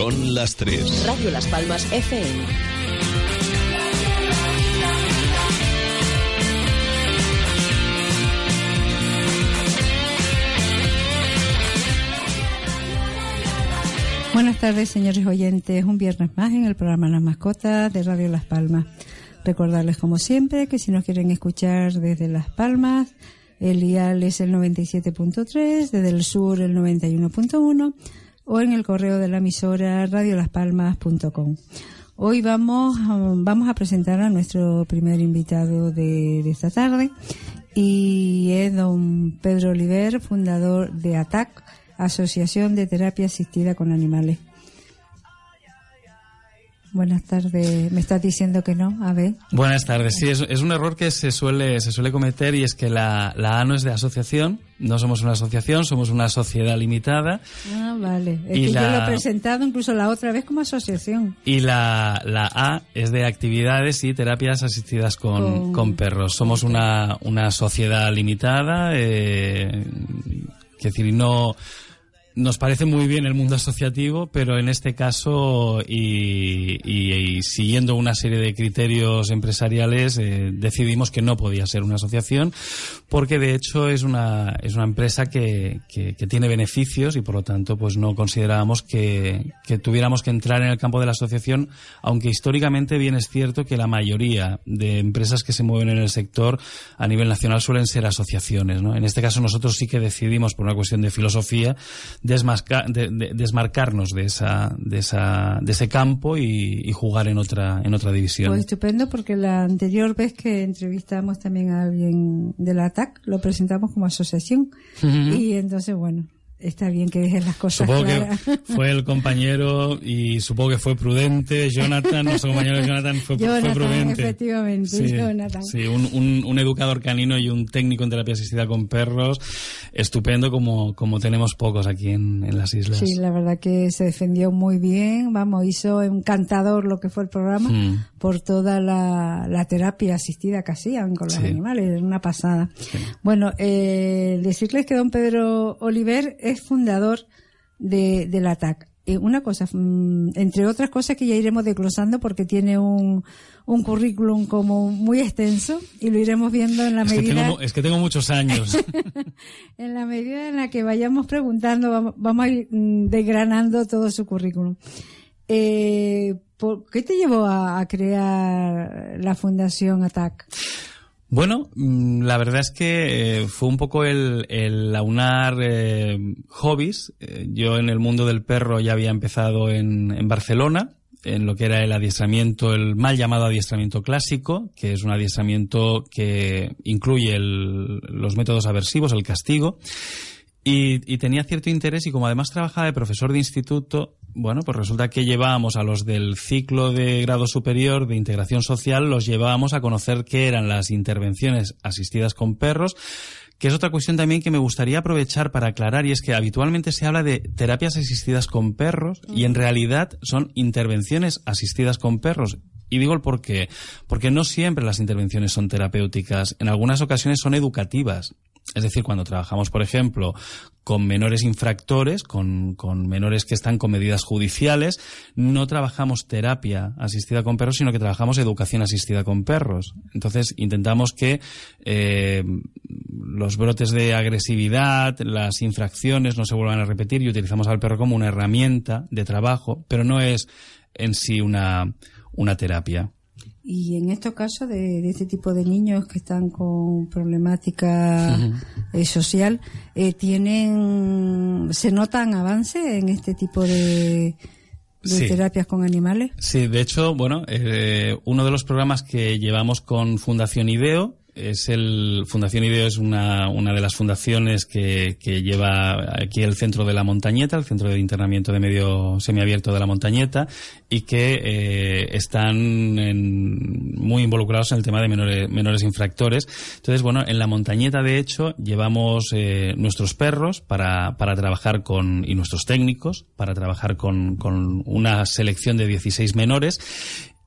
Son las 3. Radio Las Palmas FM. Buenas tardes, señores oyentes. Un viernes más en el programa Las Mascotas de Radio Las Palmas. Recordarles, como siempre, que si nos quieren escuchar desde Las Palmas, el IAL es el 97.3, desde el sur el 91.1 o en el correo de la emisora radiolaspalmas.com. Hoy vamos, vamos a presentar a nuestro primer invitado de, de esta tarde y es don Pedro Oliver, fundador de ATAC, Asociación de Terapia Asistida con Animales. Buenas tardes. Me estás diciendo que no, a ver. Buenas tardes. Sí, es, es un error que se suele, se suele cometer y es que la, la A no es de asociación. No somos una asociación, somos una sociedad limitada. Ah, vale. Es Y que yo la- lo he presentado incluso la otra vez como asociación. Y la, la A es de actividades y terapias asistidas con, Con- con perros. Somos una, una sociedad limitada, eh, que decir, no, nos parece muy bien el mundo asociativo, pero en este caso y, siguiendo una serie de criterios empresariales eh, decidimos que no podía ser una asociación porque de hecho es una, es una empresa que, que- que tiene beneficios y por lo tanto pues no considerábamos que, que tuviéramos que entrar en el campo de la asociación, aunque históricamente bien es cierto que la mayoría de empresas que se mueven en el sector a nivel nacional suelen ser asociaciones. ¿no? En este caso nosotros sí que decidimos por una cuestión de filosofía desmasca- de- de- desmarcarnos de esa, de esa, de ese campo y, y jugar en otra, en otra división. Pues estupendo porque la anterior vez que entrevistamos también a alguien de la ATAC lo presentamos como asociación y entonces bueno, está bien que dejes las cosas Supongo claras. que fue el compañero y supongo que fue prudente. Jonathan, nuestro compañero Jonathan, fue, fue Jonathan, prudente. efectivamente, Sí, Jonathan. sí, un, un- un educador canino y un técnico en terapia asistida con perros. Estupendo como, como tenemos pocos aquí en, en las islas. Sí, la verdad que se defendió muy bien, vamos, hizo encantador lo que fue el programa Mm. por toda la, la terapia asistida que hacían con los Sí. animales, era una pasada. Bueno, eh, decirles que don Pedro Oliver es fundador de, del ATAC. Eh, una cosa, mm, entre otras cosas que ya iremos desglosando porque tiene un, un currículum como muy extenso y lo iremos viendo en la Es que, medida tengo, es que tengo muchos años. en la medida en la que vayamos preguntando, vamos, vamos a ir mm, desgranando todo su currículum. Eh, ¿por ¿Qué te llevó a, a crear la Fundación ATAC? Bueno, mm, la verdad es que eh, fue un poco el, el aunar eh, hobbies. Eh, yo en el mundo del perro ya había empezado en, en Barcelona, en lo que era el adiestramiento, el mal llamado adiestramiento clásico, que es un adiestramiento que incluye el- los métodos aversivos, el castigo. Y, y tenía cierto interés y como además trabajaba de profesor de instituto, bueno, pues resulta que llevábamos a los del ciclo de grado superior de integración social, los llevábamos a conocer qué eran las intervenciones asistidas con perros, que es otra cuestión también que me gustaría aprovechar para aclarar y es que habitualmente se habla de terapias asistidas con perros y en realidad son intervenciones asistidas con perros. Y digo el por qué. Porque no siempre las intervenciones son terapéuticas. En algunas ocasiones son educativas. Es decir, cuando trabajamos, por ejemplo, con menores infractores, con, con menores que están con medidas judiciales, no trabajamos terapia asistida con perros, sino que trabajamos educación asistida con perros. Entonces, intentamos que eh, los brotes de agresividad, las infracciones no se vuelvan a repetir y utilizamos al perro como una herramienta de trabajo, pero no es en sí una, una terapia. Y en estos casos de, de este tipo de niños que están con problemática eh, social, eh, tienen, se notan avances en este tipo de, de Sí. terapias con animales. Sí, de hecho, bueno, eh, uno de los programas que llevamos con Fundación IDEO es el Fundación IDEO es una, una de las fundaciones que, que, lleva aquí el centro de la montañeta, el centro de internamiento de medio semiabierto de la montañeta y que eh, están muy involucrados en el tema de menores, menores infractores. Entonces, bueno, en la montañeta de hecho llevamos eh, nuestros perros para, para trabajar con y nuestros técnicos para trabajar con, con una selección de 16 menores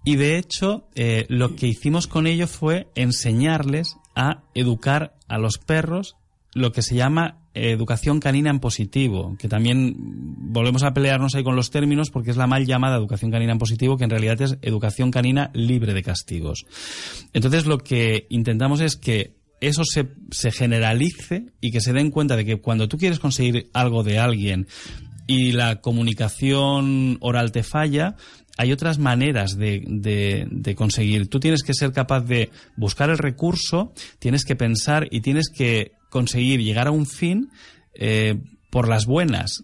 y de hecho, eh, lo que hicimos con ellos fue enseñarles a educar a los perros lo que se llama educación canina en positivo, que también volvemos a pelearnos ahí con los términos porque es la mal llamada educación canina en positivo, que en realidad es educación canina libre de castigos. Entonces lo que intentamos es que eso se, se generalice y que se den cuenta de que cuando tú quieres conseguir algo de alguien y la comunicación oral te falla, hay otras maneras de, de, conseguir. Tú tienes que ser capaz de buscar el recurso, tienes que pensar y tienes que conseguir llegar a un fin eh, por las buenas.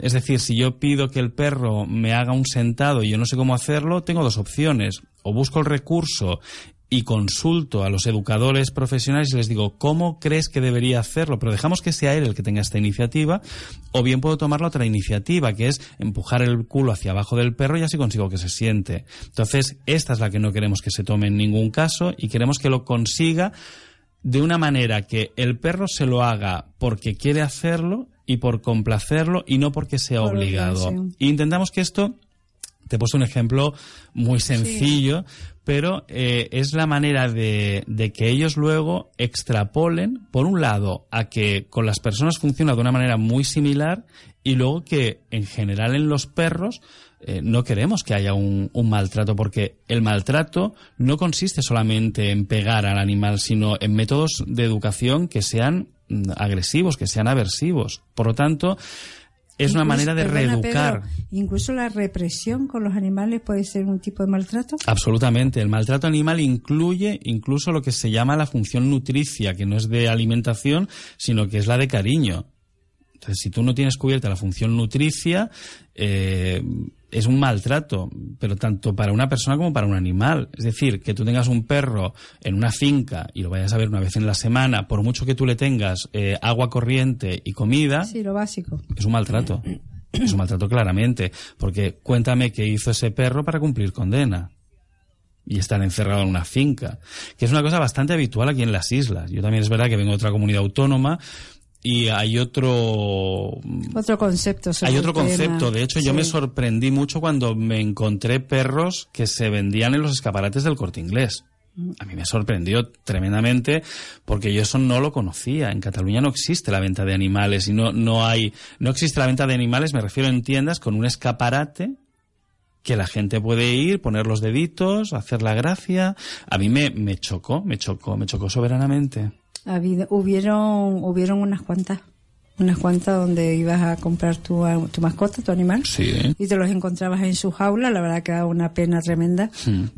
Es decir, si yo pido que el perro me haga un sentado y yo no sé cómo hacerlo, tengo dos opciones. O busco el recurso y consulto a los educadores profesionales y les digo, ¿cómo crees que debería hacerlo? Pero dejamos que sea él el que tenga esta iniciativa, o bien puedo tomar la otra iniciativa, que es empujar el culo hacia abajo del perro y así consigo que se siente. Entonces, esta es la que no queremos que se tome en ningún caso y queremos que lo consiga de una manera que el perro se lo haga porque quiere hacerlo y por complacerlo y no porque sea obligado. E intentamos que esto te he puesto un ejemplo muy sencillo, pero eh, es la manera de, de, que ellos luego extrapolen, por un lado, a que con las personas funciona de una manera muy similar y luego que en general en los perros eh, no queremos que haya un, un, maltrato porque el maltrato no consiste solamente en pegar al animal, sino en métodos de educación que sean mm, agresivos, que sean aversivos. Por lo tanto, es una manera de reeducar. incluso la represión con los animales puede ser un tipo de maltrato. Absolutamente. El maltrato animal incluye incluso lo que se llama la función nutricia, que no es de alimentación, sino que es la de cariño. Entonces, si tú no tienes cubierta la función nutricia, eh, es un maltrato, pero tanto para una persona como para un animal. Es decir, que tú tengas un perro en una finca y lo vayas a ver una vez en la semana, por mucho que tú le tengas eh, agua corriente y comida. Sí, lo básico. Es un maltrato. es un maltrato claramente. Porque cuéntame qué hizo ese perro para cumplir condena y estar encerrado en una finca, que es una cosa bastante habitual aquí en las islas. Yo también es verdad que vengo de otra comunidad autónoma y hay otro otro concepto hay otro concepto de hecho yo me sorprendí mucho cuando me encontré perros que se vendían en los escaparates del corte inglés mm. a mí me sorprendió tremendamente porque yo eso no lo conocía. En Cataluña no existe la venta de animales y no, no hay, no existe la venta de animales, me refiero en tiendas con un escaparate que la gente puede ir, poner los deditos, hacer la gracia. A mí me, me chocó, me chocó, me chocó soberanamente habido, hubieron, hubieron unas cuantas unas cuantas donde ibas a comprar tu, tu mascota, tu animal, y te los encontrabas en su jaula, la verdad que da una pena tremenda,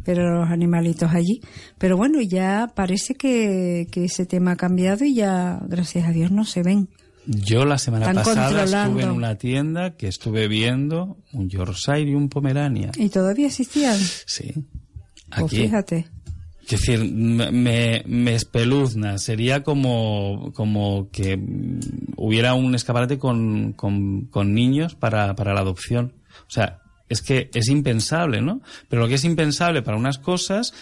pero los animalitos allí. Pero bueno, ya parece que, que ese tema ha cambiado y ya, gracias a Dios, no se ven. Yo la semana pasada estuve en una tienda que estuve viendo un Yorkshire y un Pomerania. ¿Y todavía existían? Sí. Pues Aquí. fíjate. Es decir, me, me espeluzna. Sería como, como que hubiera un escaparate con, con, niños para, para la adopción. O sea, es que es impensable, ¿no? Pero lo que es impensable para unas cosas,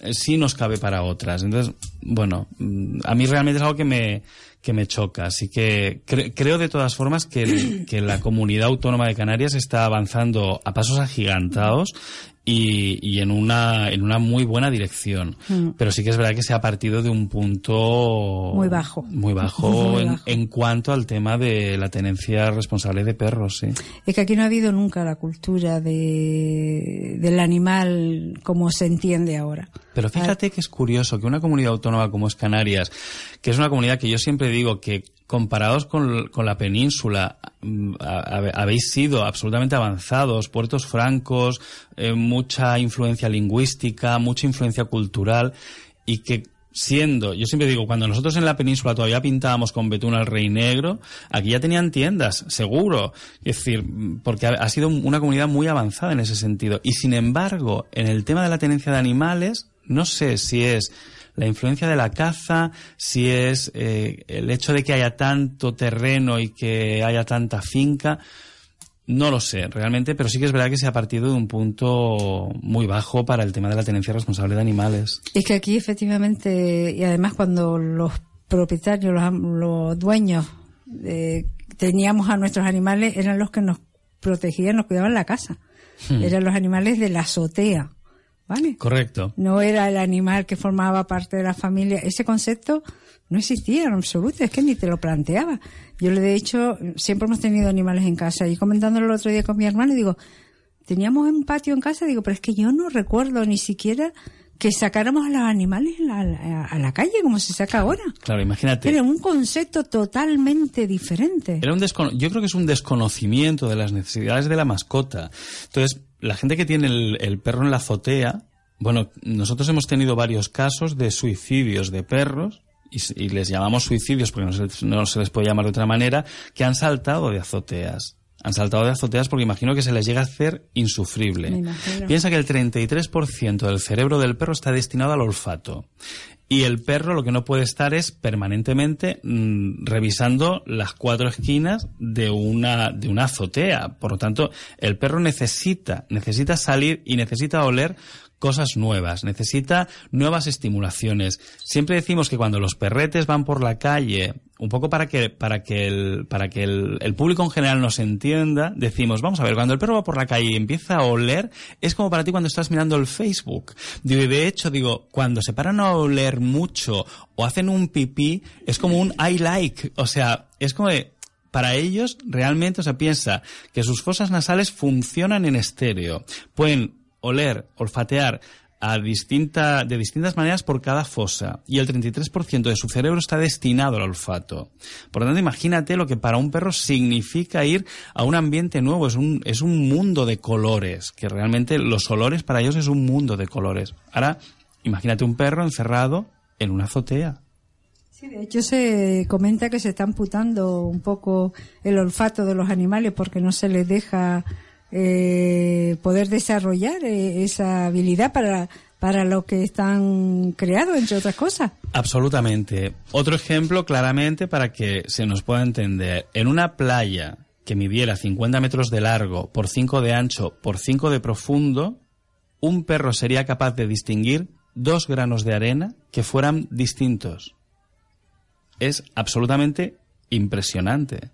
eh, sí nos cabe para otras. Entonces, bueno, mm, a mí realmente es algo que me, que me choca. Así que creo de todas formas que, que la comunidad autónoma de Canarias está avanzando a pasos agigantados y, y, en una en una muy buena dirección. Mm. Pero sí que es verdad que se ha partido de un punto muy bajo, muy bajo, en, en, cuanto al tema de la tenencia responsable de perros. Sí. Es que aquí no ha habido nunca la cultura de, del animal como se entiende ahora. Pero fíjate que es curioso que una comunidad autónoma como es Canarias, que es una comunidad que yo siempre digo que comparados con, con la península, mm, habéis sido absolutamente avanzados, puertos francos, eh, mucha influencia lingüística, mucha influencia cultural, y que siendo, yo siempre digo, cuando nosotros en la península todavía pintábamos con betún al rey negro, aquí ya tenían tiendas, seguro. Es decir, porque ha, sido una comunidad muy avanzada en ese sentido. Y sin embargo, en el tema de la tenencia de animales, no sé si es la influencia de la caza, si es eh, el hecho de que haya tanto terreno y que haya tanta finca. No lo sé realmente, pero sí que es verdad que se ha partido de un punto muy bajo para el tema de la tenencia responsable de animales. Es que aquí efectivamente, y además cuando los propietarios, los, dueños, eh, teníamos a nuestros animales, eran los que nos protegían, nos cuidaban la casa. Hmm. Eran los animales de la azotea. ¿Vale? Correcto. No era el animal que formaba parte de la familia. Ese concepto no existía en absoluto, es que ni te lo planteaba. Yo le he dicho, siempre hemos tenido animales en casa y comentándolo el otro día con mi hermano, digo, teníamos un patio en casa, digo, pero es que yo no recuerdo ni siquiera que sacáramos a los animales a la, calle como se saca ahora. Claro, imagínate. Era un concepto totalmente diferente. Era un yo creo que es un desconocimiento de las necesidades de la mascota. Entonces, la gente que tiene el, perro en la azotea, bueno, nosotros hemos tenido varios casos de suicidios de perros y, les llamamos suicidios porque no se, les puede llamar de otra manera, que han saltado de azoteas han saltado de azoteas porque imagino que se les llega a hacer insufrible. Piensa que el 33% del cerebro del perro está destinado al olfato. Y el perro lo que no puede estar es permanentemente mm, revisando las cuatro esquinas de una, de una azotea. Por lo tanto, el perro necesita, necesita salir y necesita oler cosas nuevas, necesita nuevas estimulaciones. Siempre decimos que cuando los perretes van por la calle, un poco para que, para que, el, para que el, público en general nos entienda, decimos, vamos a ver, cuando el perro va por la calle y empieza a oler, es como para ti cuando estás mirando el Facebook. Digo, y de hecho, digo, cuando se paran a oler mucho o hacen un pipí, es como un I like. O sea, es como de, para ellos realmente, o sea, piensa que sus fosas nasales funcionan en estéreo. Pueden oler, olfatear a distinta, de distintas maneras por cada fosa y el 33% de su cerebro está destinado al olfato. Por lo tanto, imagínate lo que para un perro significa ir a un ambiente nuevo, es un, es un mundo de colores, que realmente los olores para ellos es un mundo de colores. Ahora, imagínate un perro encerrado en una azotea. Sí, de hecho se comenta que se está amputando un poco el olfato de los animales porque no se les deja eh, poder desarrollar eh, esa habilidad para, para lo que están creados, entre otras cosas. Absolutamente. Otro ejemplo claramente para que se nos pueda entender. En una playa que midiera 50 metros de largo por 5 de ancho por 5 de profundo, un perro sería capaz de distinguir dos granos de arena que fueran distintos. Es absolutamente impresionante.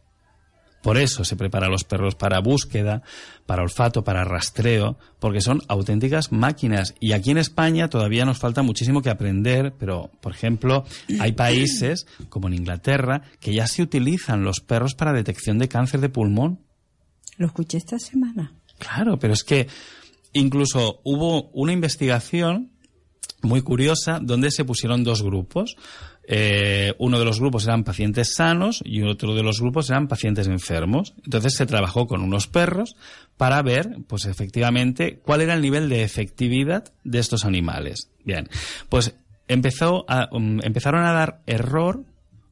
Por eso se prepara los perros para búsqueda, para olfato, para rastreo, porque son auténticas máquinas. Y aquí en España todavía nos falta muchísimo que aprender, pero, por ejemplo, hay países, como en Inglaterra, que ya se utilizan los perros para detección de cáncer de pulmón. Lo escuché esta semana. Claro, pero es que incluso hubo una investigación muy curiosa donde se pusieron dos grupos. Eh, uno de los grupos eran pacientes sanos y otro de los grupos eran pacientes enfermos. Entonces se trabajó con unos perros para ver, pues efectivamente, cuál era el nivel de efectividad de estos animales. Bien, pues empezó a, um, empezaron a dar error.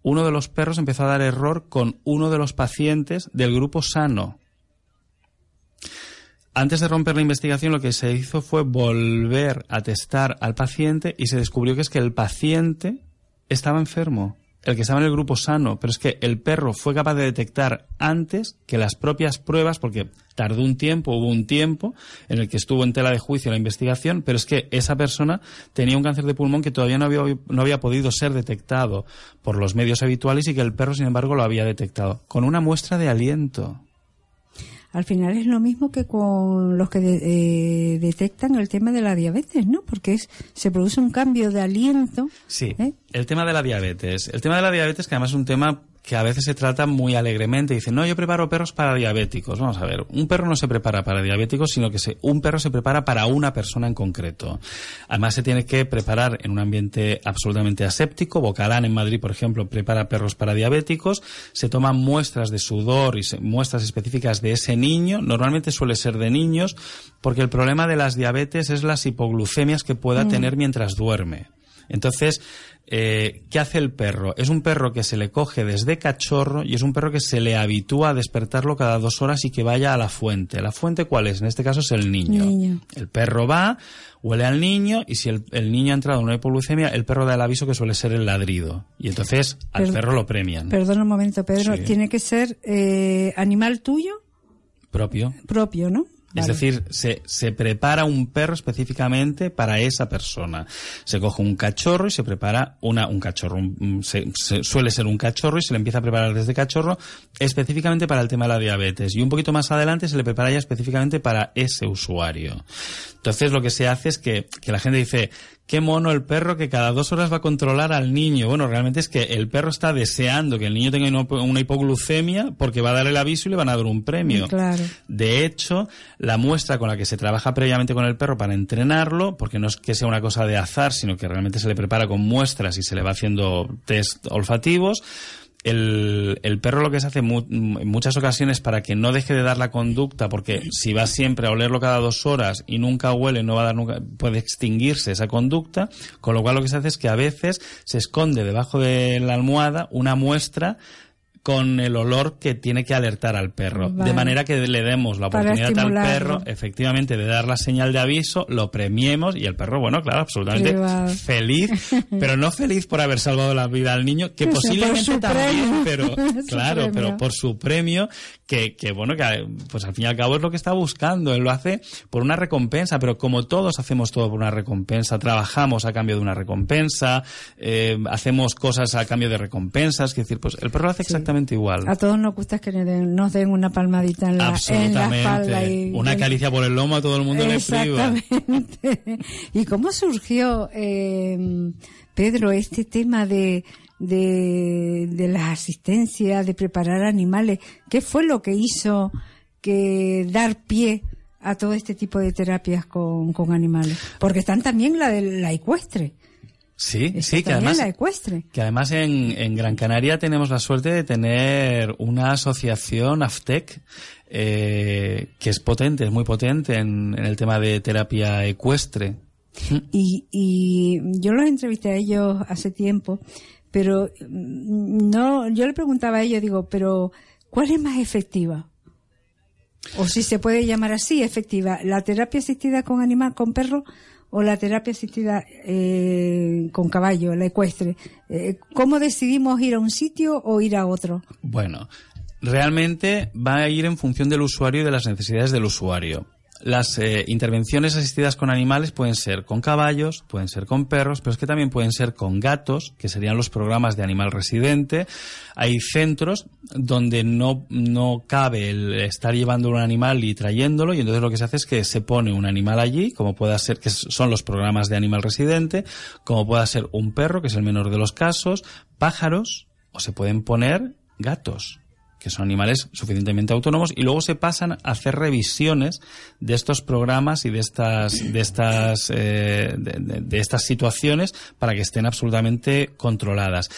Uno de los perros empezó a dar error con uno de los pacientes del grupo sano. Antes de romper la investigación, lo que se hizo fue volver a testar al paciente y se descubrió que es que el paciente estaba enfermo, el que estaba en el grupo sano, pero es que el perro fue capaz de detectar antes que las propias pruebas, porque tardó un tiempo, hubo un tiempo en el que estuvo en tela de juicio la investigación, pero es que esa persona tenía un cáncer de pulmón que todavía no había, no había podido ser detectado por los medios habituales y que el perro, sin embargo, lo había detectado, con una muestra de aliento al final es lo mismo que con los que eh, detectan el tema de la diabetes, ¿no? Porque es, se produce un cambio de aliento. Sí, ¿eh? el tema de la diabetes. El tema de la diabetes, que además es un tema que a veces se trata muy alegremente. Dicen, no, yo preparo perros para diabéticos. Vamos a ver, un perro no se prepara para diabéticos, sino que se, un perro se prepara para una persona en concreto. Además, se tiene que preparar en un ambiente absolutamente aséptico. Bocalán en Madrid, por ejemplo, prepara perros para diabéticos. Se toman muestras de sudor y muestras específicas de ese niño. Normalmente suele ser de niños, porque el problema de las diabetes es las hipoglucemias que pueda mm. tener mientras duerme. Entonces, eh, ¿qué hace el perro? Es un perro que se le coge desde cachorro y es un perro que se le habitúa a despertarlo cada dos horas y que vaya a la fuente. ¿La fuente cuál es? En este caso es el niño. Niño. El perro va, huele al niño y si el, el niño ha entrado en una hipoglucemia, el perro da el aviso que suele ser el ladrido. Y entonces al Per- perro lo premian. Perdona un momento, Pedro. Sí. Tiene que ser eh, animal tuyo propio. propio, ¿no? Es decir, se, se prepara un perro específicamente para esa persona. Se coge un cachorro y se prepara una, un cachorro. un- se- se- suele ser un cachorro y se le empieza a preparar desde cachorro específicamente para el tema de la diabetes. Y un poquito más adelante se le prepara ya específicamente para ese usuario. Entonces lo que se hace es que, que la gente dice, qué mono el perro que cada dos horas va a controlar al niño. Bueno, realmente es que el perro está deseando que el niño tenga una- hipoglucemia porque va a dar el aviso y le van a dar un premio. Claro. De hecho, la muestra con la que se trabaja previamente con el perro para entrenarlo, porque no es que sea una cosa de azar, sino que realmente se le prepara con muestras y se le va haciendo test olfativos, el, el perro lo que se hace mu- en muchas ocasiones para que no deje de dar la conducta, porque si va siempre a olerlo cada dos horas y nunca huele, no va a dar nunca, puede extinguirse esa conducta, con lo cual lo que se hace es que a veces se esconde debajo de la almohada una muestra con el olor que tiene que alertar al perro. Vale. De manera que le demos la oportunidad al perro, efectivamente, de dar la señal de aviso, lo premiemos y el perro, bueno, claro, absolutamente Privado. feliz, pero no feliz por haber salvado la vida al niño, que posiblemente también, premio. pero claro, premio. pero por su premio, que, que bueno, que pues al fin y al cabo es lo que está buscando. Él lo hace por una recompensa, pero como todos hacemos todo por una recompensa, trabajamos a cambio de una recompensa, eh, hacemos cosas a cambio de recompensas, es decir, pues el perro lo hace exactamente igual. A todos nos gusta que nos den, una palmadita en la, en la Absolutamente. espalda. Y, Una caricia por el lomo a todo el mundo le priva. Exactamente. ¿Y cómo surgió, eh, Pedro, este tema de, de, de la asistencia, de preparar animales? ¿Qué fue lo que hizo que dar pie a todo este tipo de terapias con, con animales? Porque están también la de la ecuestre. Sí, sí, que además la ecuestre. Que además en, en Gran Canaria tenemos la suerte de tener una asociación, AFTEC, eh, que es potente, es muy potente en, en el tema de terapia ecuestre. Y, y yo los entrevisté a ellos hace tiempo, pero mm, no, yo le preguntaba a ellos, digo, pero ¿cuál es más efectiva? O si se puede llamar así, efectiva, la terapia asistida con animal, con perro, o la terapia asistida eh, con caballo, la ecuestre. Eh, ¿Cómo decidimos ir a un sitio o ir a otro? Bueno, realmente va a ir en función del usuario y de las necesidades del usuario. Las eh, intervenciones asistidas con animales pueden ser con caballos, pueden ser con perros, pero es que también pueden ser con gatos, que serían los programas de animal residente. Hay centros donde no, no cabe el estar llevando un animal y trayéndolo, y entonces lo que se hace es que se pone un animal allí, como pueda ser, que son los programas de animal residente, como pueda ser un perro, que es el menor de los casos, pájaros, o se pueden poner gatos que son animales suficientemente autónomos y luego se pasan a hacer revisiones de estos programas y de estas de estas eh, de, estas situaciones para que estén absolutamente controladas.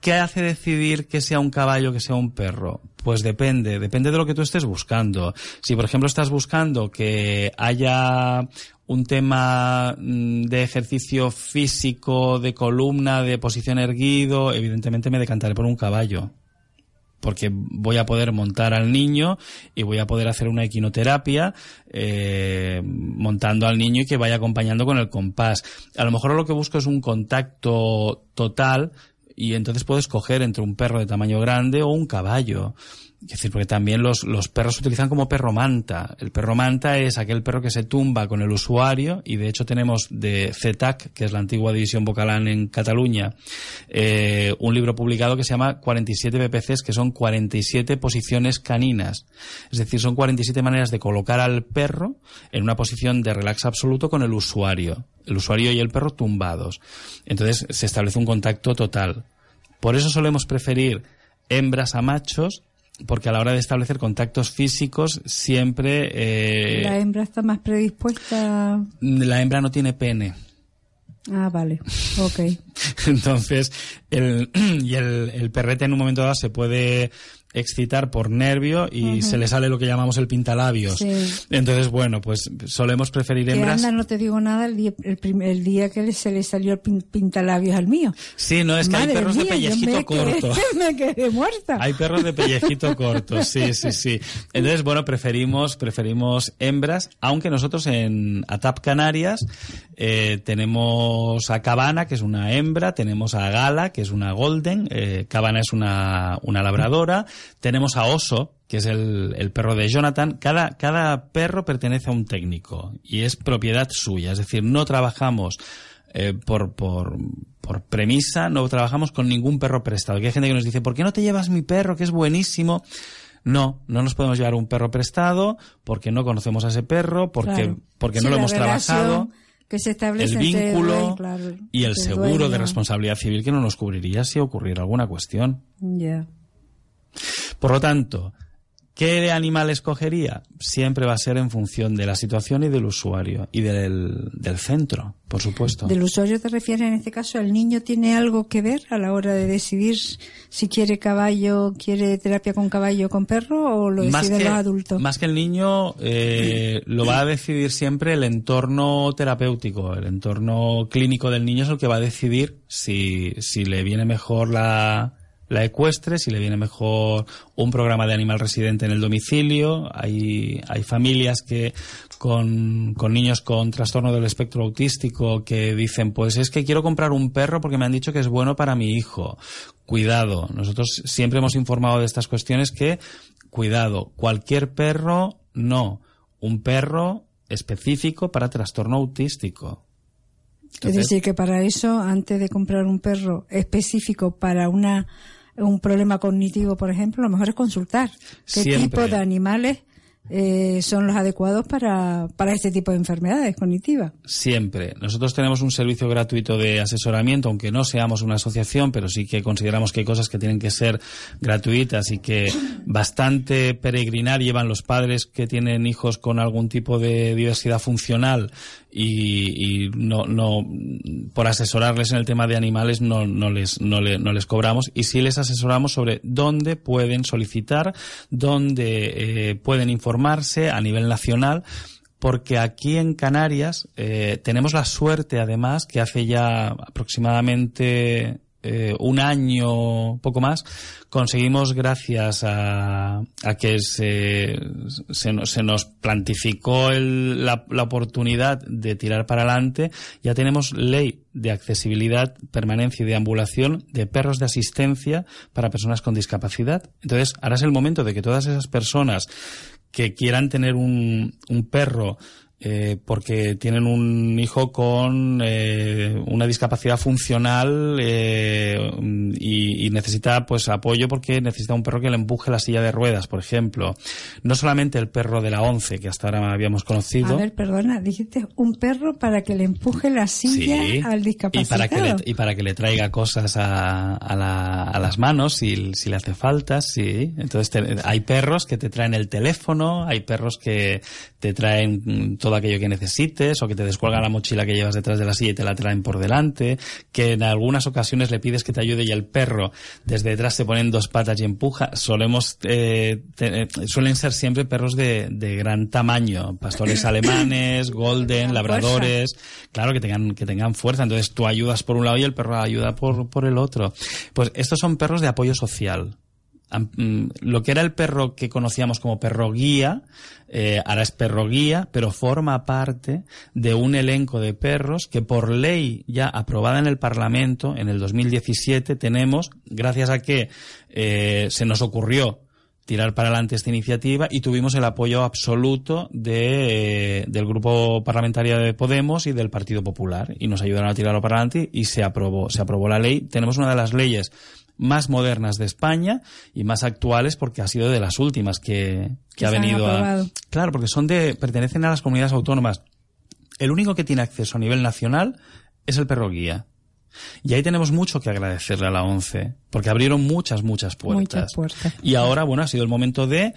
¿Qué hace decidir que sea un caballo, que sea un perro? Pues depende, depende de lo que tú estés buscando. Si, por ejemplo, estás buscando que haya un tema mm, de ejercicio físico, de columna, de posición erguido, evidentemente me decantaré por un caballo porque voy a poder montar al niño y voy a poder hacer una equinoterapia eh, montando al niño y que vaya acompañando con el compás. A lo mejor lo que busco es un contacto total y entonces puedo escoger entre un perro de tamaño grande o un caballo. Es decir, porque también los, los perros se utilizan como perro manta. El perro manta es aquel perro que se tumba con el usuario y de hecho tenemos de CETAC, que es la antigua división vocalán en Cataluña, eh, un libro publicado que se llama 47 BPCs, que son 47 posiciones caninas. Es decir, son 47 maneras de colocar al perro en una posición de relax absoluto con el usuario. El usuario y el perro tumbados. Entonces se establece un contacto total. Por eso solemos preferir hembras a machos, porque a la hora de establecer contactos físicos siempre eh, La hembra está más predispuesta. la hembra no tiene pene. Ah, vale. Ok. Entonces, el, y el, el perrete en un momento dado se puede excitar por nervio y se le sale lo que llamamos el pintalabios. Sí. Entonces, bueno, pues solemos preferir hembras. anda, no te digo nada el día, el primer- el día que se le salió el pin- pintalabios al mío. Sí, no, es que hay perros de mía, pellejito me quedé- corto. me quedé muerta. Hay perros de pellejito corto, sí, sí, sí. Entonces, bueno, preferimos, preferimos hembras, aunque nosotros en ATAP Canarias eh, tenemos a Cabana, que es una hembra, tenemos a Gala, que es una golden, eh, Cabana es una, una labradora, tenemos a Oso, que es el, el perro de Jonathan. Cada, cada perro pertenece a un técnico y es propiedad suya, es decir, no trabajamos eh, por, por, por premisa, no trabajamos con ningún perro prestado. Que hay gente que nos dice, ¿por qué no te llevas mi perro, que es buenísimo? No, no nos podemos llevar un perro prestado porque no conocemos a ese perro, porque, Claro. porque Sí, no lo hemos trabajado. que se establece El vínculo claro, y el seguro de responsabilidad civil que no nos cubriría si ocurriera alguna cuestión. Ya. Por lo tanto, ¿qué animal escogería? Siempre va a ser en función de la situación y del usuario y del, del centro, por supuesto. Del usuario te refieres en este caso, ¿el niño tiene algo que ver a la hora de decidir si quiere caballo, quiere terapia con caballo o con perro o lo deciden que, los adultos? más que el niño, eh, lo va a decidir siempre el entorno terapéutico, el entorno clínico del niño es el que va a decidir si, si le viene mejor la, la ecuestre, si le viene mejor un programa de animal residente en el domicilio. Hay, hay familias que con, con niños con trastorno del espectro autístico que dicen, pues es que quiero comprar un perro porque me han dicho que es bueno para mi hijo. Cuidado, nosotros siempre hemos informado de estas cuestiones que, cuidado, cualquier perro no, un perro específico para trastorno autístico. Es decir, que para eso, antes de comprar un perro específico para una un problema cognitivo, por ejemplo, lo mejor es consultar qué Siempre. tipo de animales eh, son los adecuados para, para este tipo de enfermedades cognitivas. Siempre. Nosotros tenemos un servicio gratuito de asesoramiento, aunque no seamos una asociación, pero sí que consideramos que hay cosas que tienen que ser gratuitas y que bastante peregrinar llevan los padres que tienen hijos con algún tipo de diversidad funcional y, y no, no, por asesorarles en el tema de animales no, no les, no, le- no les cobramos. Y sí les asesoramos sobre dónde pueden solicitar, dónde eh, pueden informarse a nivel nacional porque aquí en Canarias eh, tenemos la suerte, además, que hace ya aproximadamente eh, un año, poco más, conseguimos, gracias a, a que se, se, nos- se nos plantificó el- la, la oportunidad de tirar para adelante, ya tenemos ley de accesibilidad, permanencia y deambulación de perros de asistencia para personas con discapacidad. Entonces, ahora es el momento de que todas esas personas que quieran tener un, un perro eh, porque tienen un hijo con eh, una discapacidad funcional eh, y, y necesita pues apoyo porque necesita un perro que le empuje la silla de ruedas, por ejemplo. No solamente el perro de la once que hasta ahora habíamos conocido. A ver, perdona, dijiste un perro para que le empuje la silla Sí, al y discapacitado. para que le, y para que le traiga cosas a, a, la- a las manos si, si le hace falta, sí. Entonces te- hay perros que te traen el teléfono, hay perros que te traen mm, todo aquello que necesites o que te descuelgan la mochila que llevas detrás de la silla y te la traen por delante, que en algunas ocasiones le pides que te ayude y el perro desde detrás se pone en dos patas y empuja. Solemos, eh, te- eh, suelen ser siempre perros de, de gran tamaño, pastores alemanes, golden, labradores, claro que tengan que tengan fuerza. Entonces tú ayudas por un lado y el perro ayuda por, por el otro. Pues estos son perros de apoyo social lo que era el perro que conocíamos como perro guía eh, ahora es perro guía pero forma parte de un elenco de perros que por ley ya aprobada en el Parlamento en el 2017 tenemos gracias a que eh, se nos ocurrió tirar para adelante esta iniciativa y tuvimos el apoyo absoluto de, eh, del grupo parlamentario de Podemos y del Partido Popular. Y nos ayudaron a tirarlo para adelante y se aprobó se aprobó la ley. Tenemos una de las leyes más modernas de España y más actuales porque ha sido de las últimas que, que Que ha venido a claro porque son de pertenecen a las comunidades autónomas el único que tiene acceso a nivel nacional es el perro guía y ahí tenemos mucho que agradecerle a la ONCE, porque abrieron muchas, muchas puertas. Muchas puertas. Y ahora, bueno, ha sido el momento de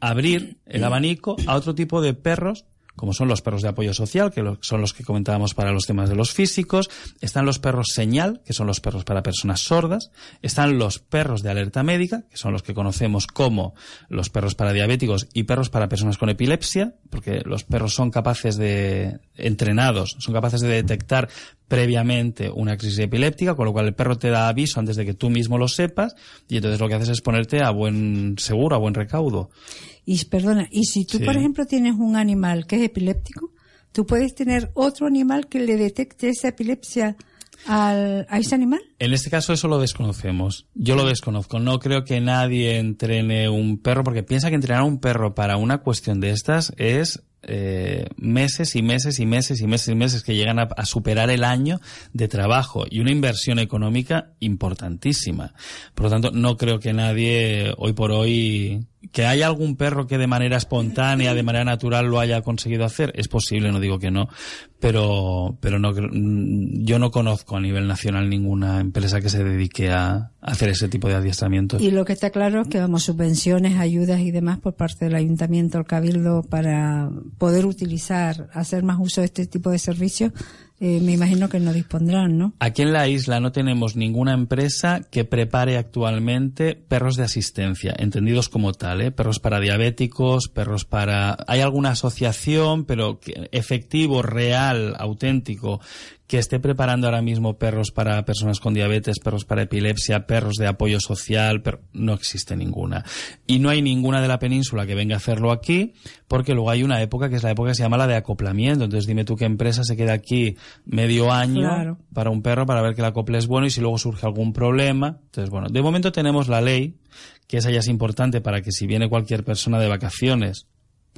abrir el abanico a otro tipo de perros como son los perros de apoyo social, que son los que comentábamos para los temas de los físicos, están los perros señal, que son los perros para personas sordas, están los perros de alerta médica, que son los que conocemos como los perros para diabéticos y perros para personas con epilepsia, porque los perros son capaces de, entrenados, son capaces de detectar previamente una crisis epiléptica, con lo cual el perro te da aviso antes de que tú mismo lo sepas, y entonces lo que haces es ponerte a buen seguro, a buen recaudo. Y perdona, y si tú, por ejemplo, tienes un animal que es epiléptico, tú puedes tener otro animal que le detecte esa epilepsia al, a ese animal? En este caso eso lo desconocemos. Yo lo desconozco. No creo que nadie entrene un perro porque piensa que entrenar a un perro para una cuestión de estas es eh, meses y meses y meses y meses y meses que llegan a, superar el año de trabajo y una inversión económica importantísima. Por lo tanto, no creo que nadie hoy por hoy que haya algún perro que de manera espontánea, de manera natural lo haya conseguido hacer, es posible, no digo que no, pero, pero no, yo no conozco a nivel nacional ninguna empresa que se dedique a hacer ese tipo de adiestramientos. Y lo que está claro es que vamos subvenciones, ayudas y demás por parte del ayuntamiento, el cabildo para poder utilizar, hacer más uso de este tipo de servicios eh, me imagino que no dispondrán, ¿no? Aquí en la isla no tenemos ninguna empresa que prepare actualmente perros de asistencia, entendidos como tal, ¿eh? perros para diabéticos, perros para... Hay alguna asociación, pero efectivo, real, auténtico, que esté preparando ahora mismo perros para personas con diabetes, perros para epilepsia, perros de apoyo social, pero no existe ninguna. Y no hay ninguna de la península que venga a hacerlo aquí, porque luego hay una época que es la época que se llama la de acoplamiento. Entonces dime tú qué empresa se queda aquí medio año para un perro para ver que el acople es bueno y si luego surge algún problema. Entonces, bueno, de momento tenemos la ley, que esa ya es importante para que si viene cualquier persona de vacaciones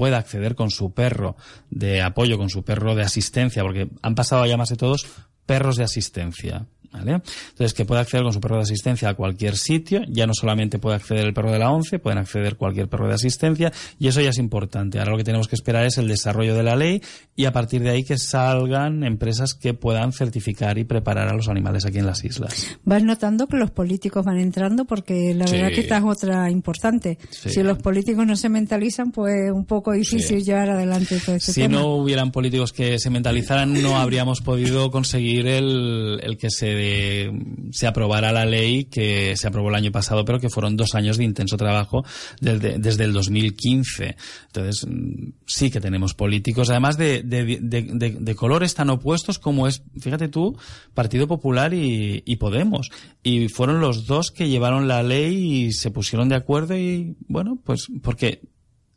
pueda acceder con su perro de apoyo, con su perro de asistencia, porque han pasado a llamarse todos perros de asistencia. Entonces, que pueda acceder con su perro de asistencia a cualquier sitio, ya no solamente puede acceder el perro de la ONCE, pueden acceder cualquier perro de asistencia, y eso ya es importante. Ahora lo que tenemos que esperar es el desarrollo de la ley y a partir de ahí que salgan empresas que puedan certificar y preparar a los animales aquí en las islas. Vas notando que los políticos van entrando porque la verdad que esta es otra importante. Si los políticos no se mentalizan, pues un poco difícil llevar adelante todo este si tema. Si no hubieran políticos que se mentalizaran, no habríamos podido conseguir el, el que se se aprobara la ley que se aprobó el año pasado, pero que fueron dos años de intenso trabajo desde, desde el 2015. Entonces, mm, sí que tenemos políticos, además de, de, colores tan opuestos como es, fíjate tú, Partido Popular y, y Podemos. Y fueron los dos que llevaron la ley y se pusieron de acuerdo y, bueno, pues porque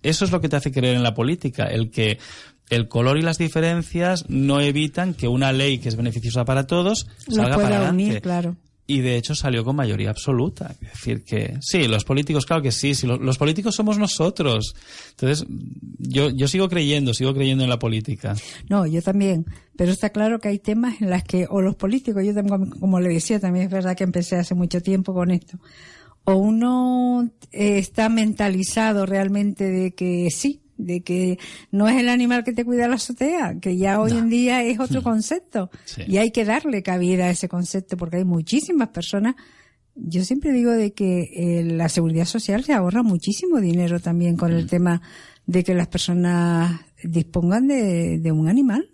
eso es lo que te hace creer en la política, el que el color y las diferencias no evitan que una ley que es beneficiosa para todos salga para adelante. claro. Y de hecho salió con mayoría absoluta. Es decir, que sí, los políticos, claro que sí, sí los, políticos somos nosotros. Entonces, yo, yo sigo creyendo, sigo creyendo en la política. No, yo también. Pero está claro que hay temas en las que, o los políticos, yo tengo, como le decía, también es verdad que empecé hace mucho tiempo con esto, o uno eh, está mentalizado realmente de que sí, de que no es el animal que te cuida la azotea, que ya hoy en día es otro mm. concepto. Y hay que darle cabida a ese concepto porque hay muchísimas personas. Yo siempre digo de que eh, la seguridad social se ahorra muchísimo dinero también con el mm. tema de que las personas dispongan de, de un animal.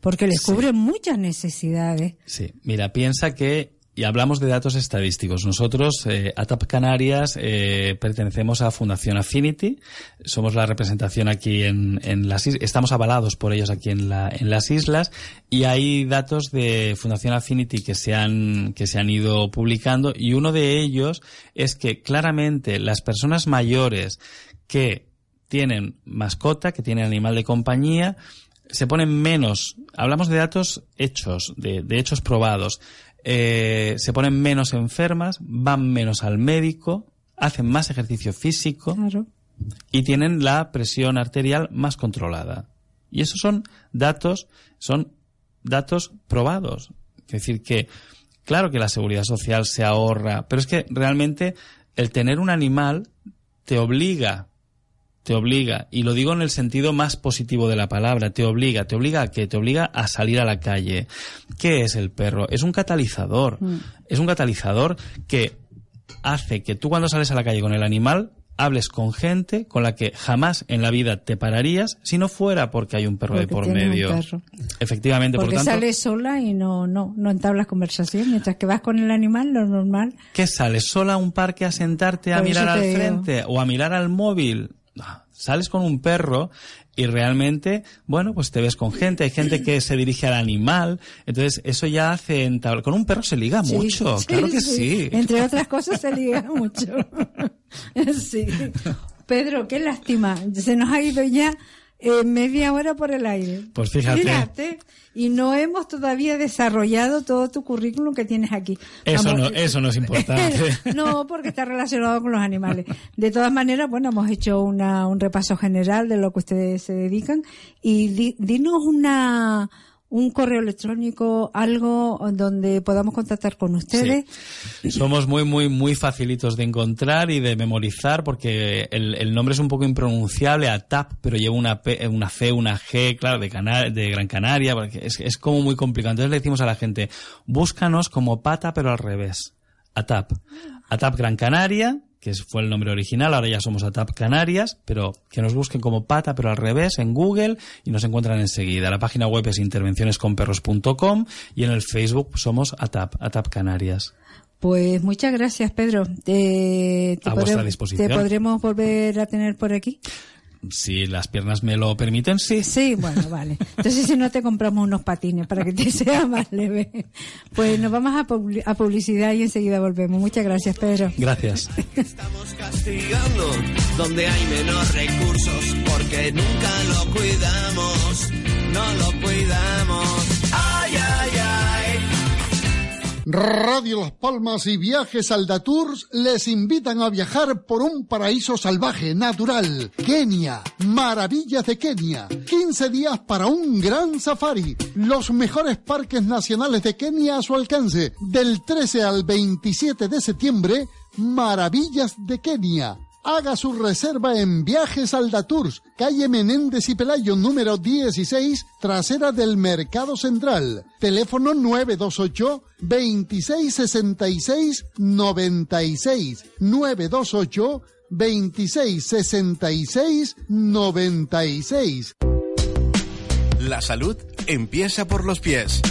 Porque les cubre muchas necesidades. Sí, mira, piensa que y hablamos de datos estadísticos. Nosotros, eh, ATAP Canarias, eh, pertenecemos a Fundación Affinity. Somos la representación aquí en, las islas. Estamos avalados por ellos aquí en, la, en las islas. Y hay datos de Fundación Affinity que se han, que se han ido publicando. Y uno de ellos es que claramente las personas mayores que tienen mascota, que tienen animal de compañía, se ponen menos, hablamos de datos hechos, de hechos probados, eh, se ponen menos enfermas, van menos al médico, hacen más ejercicio físico y tienen la presión arterial más controlada. Y esos son datos, son datos probados. Es decir, que claro que la seguridad social se ahorra, pero es que realmente el tener un animal te obliga te obliga, y lo digo en el sentido más positivo de la palabra, te obliga, te obliga a qué? Te obliga a salir a la calle. ¿Qué es el perro? Es un catalizador. Mm. Es un catalizador que hace que tú cuando sales a la calle con el animal hables con gente con la que jamás en la vida te pararías si no fuera porque hay un perro de por medio. Efectivamente, porque por tanto, sales sola y no, no, no entablas conversación, mientras que vas con el animal, lo normal. ¿Qué sales sola a un parque a sentarte a mirar al frente o a mirar al móvil? Sales con un perro y realmente, bueno, pues te ves con gente, hay gente que se dirige al animal, entonces eso ya hace con un perro se liga mucho, claro que sí. Entre otras cosas se liga mucho. sí. Pedro, qué lástima, se nos ha ido ya eh, media hora por el aire. Pues fíjate. Y no hemos todavía desarrollado todo tu currículum que tienes aquí. Eso, no, eso no es importante. no, porque está relacionado con los animales. De todas maneras, bueno, hemos hecho una, un repaso general de lo que ustedes se dedican. Y dinos una, un correo electrónico, algo donde podamos contactar con ustedes. Somos muy, muy, muy facilitos de encontrar y de memorizar porque el, nombre es un poco impronunciable, ATAP, pero lleva una, P, una C, una G, claro, de, de Gran Canaria, porque es, es como muy complicado. Entonces le decimos a la gente, búscanos como pata, pero al revés. ATAP. ATAP Gran Canaria, que fue el nombre original, ahora ya somos ATAP Canarias, pero que nos busquen como pata, pero al revés, en Google y nos encuentran enseguida. La página web es intervencionesconperros.com y en el Facebook somos ATAP, ATAP Canarias. Pues muchas gracias, Pedro. Te, a vuestra disposición. ¿Te podremos volver a tener por aquí? Si las piernas me lo permiten, sí. Sí, bueno, vale. Entonces, si no te compramos unos patines para que te sea más leve. Pues nos vamos a, a publicidad y enseguida volvemos. Muchas gracias, Pedro. Gracias. Estamos castigando donde hay menos recursos porque nunca lo cuidamos, no lo cuidamos. Radio Las Palmas y Viajes Aldatours les invitan a viajar por un paraíso salvaje, natural. Kenia, maravillas de Kenia. 15 días para un gran safari. Los mejores parques nacionales de Kenia a su alcance. Del 13 al 27 de septiembre, Maravillas de Kenia Haga su reserva en Viajes Aldatours, calle Menéndez y Pelayo, número 16, trasera del Mercado Central. Teléfono 928 2666 96 928 2666 96. La salud empieza por los pies.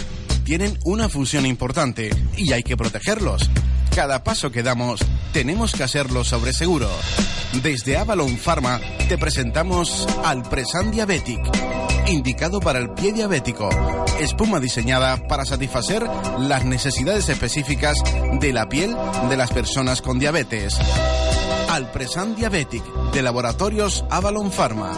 Tienen una función importante y hay que protegerlos. Cada paso que damos, tenemos que hacerlo sobre seguro. Desde Avalon Pharma te presentamos al Presan Diabetic, indicado para el pie diabético. Espuma diseñada para satisfacer las necesidades específicas de la piel de las personas con diabetes. Alpresan Diabetic de Laboratorios Avalon Pharma.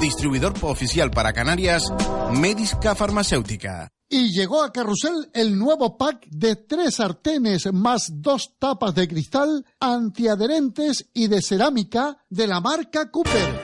Distribuidor oficial para Canarias, Medisca Farmacéutica. Y llegó a Carrusel el nuevo pack de tres sartenes más dos tapas de cristal antiadherentes y de cerámica de la marca Cooper.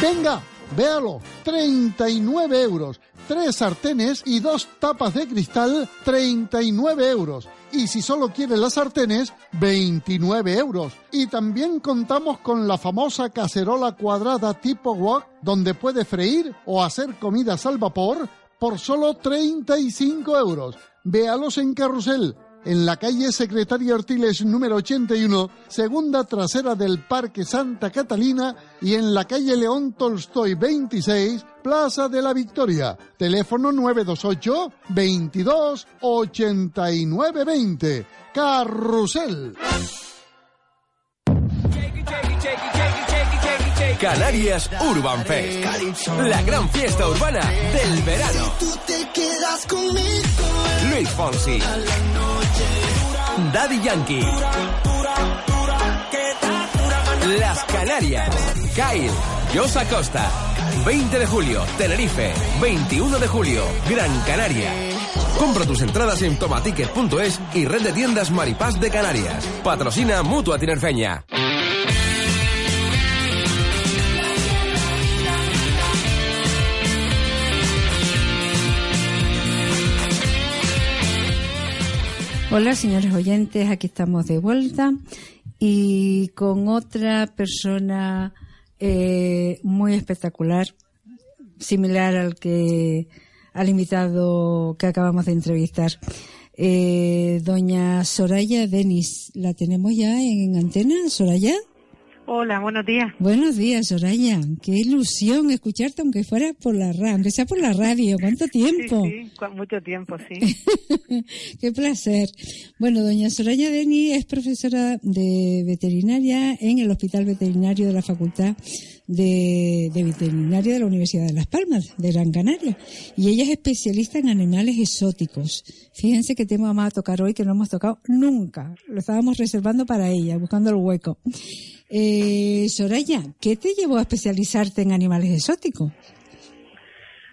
Venga, véalo, 39 euros. Tres sartenes y dos tapas de cristal, 39 euros. Y si solo quiere las sartenes, 29 euros. Y también contamos con la famosa cacerola cuadrada tipo wok, donde puede freír o hacer comidas al vapor por solo 35 euros. Véalos en Carrusel, en la calle Secretaria Ortiles número 81, segunda trasera del Parque Santa Catalina y en la calle León Tolstoy 26, Plaza de la Victoria. Teléfono 928 22 89 20. Carrusel. Canarias Urban Fest. La gran fiesta urbana del verano. Luis Fonsi. Daddy Yankee. Las Canarias. Kyle. Josa Costa. 20 de julio, Tenerife. 21 de julio, Gran Canaria. Compra tus entradas en tomaticket.es y red de tiendas Maripaz de Canarias. Patrocina Mutua Tinerfeña. Hola, señores oyentes, aquí estamos de vuelta y con otra persona eh, muy espectacular, similar al que al invitado que acabamos de entrevistar. Eh, doña Soraya Denis, ¿la tenemos ya en antena, Soraya? Hola, buenos días. Buenos días, Soraya. Qué ilusión escucharte, aunque fuera por la radio, aunque sea por la radio. ¿Cuánto tiempo? Sí, sí, mucho tiempo, sí. Qué placer. Bueno, doña Soraya Deni es profesora de veterinaria en el Hospital Veterinario de la Facultad de, de Veterinaria de la Universidad de Las Palmas, de Gran Canaria. Y ella es especialista en animales exóticos. Fíjense qué tema vamos a tocar hoy que no hemos tocado nunca. Lo estábamos reservando para ella, buscando el hueco. Eh, Soraya, ¿qué te llevó a especializarte en animales exóticos?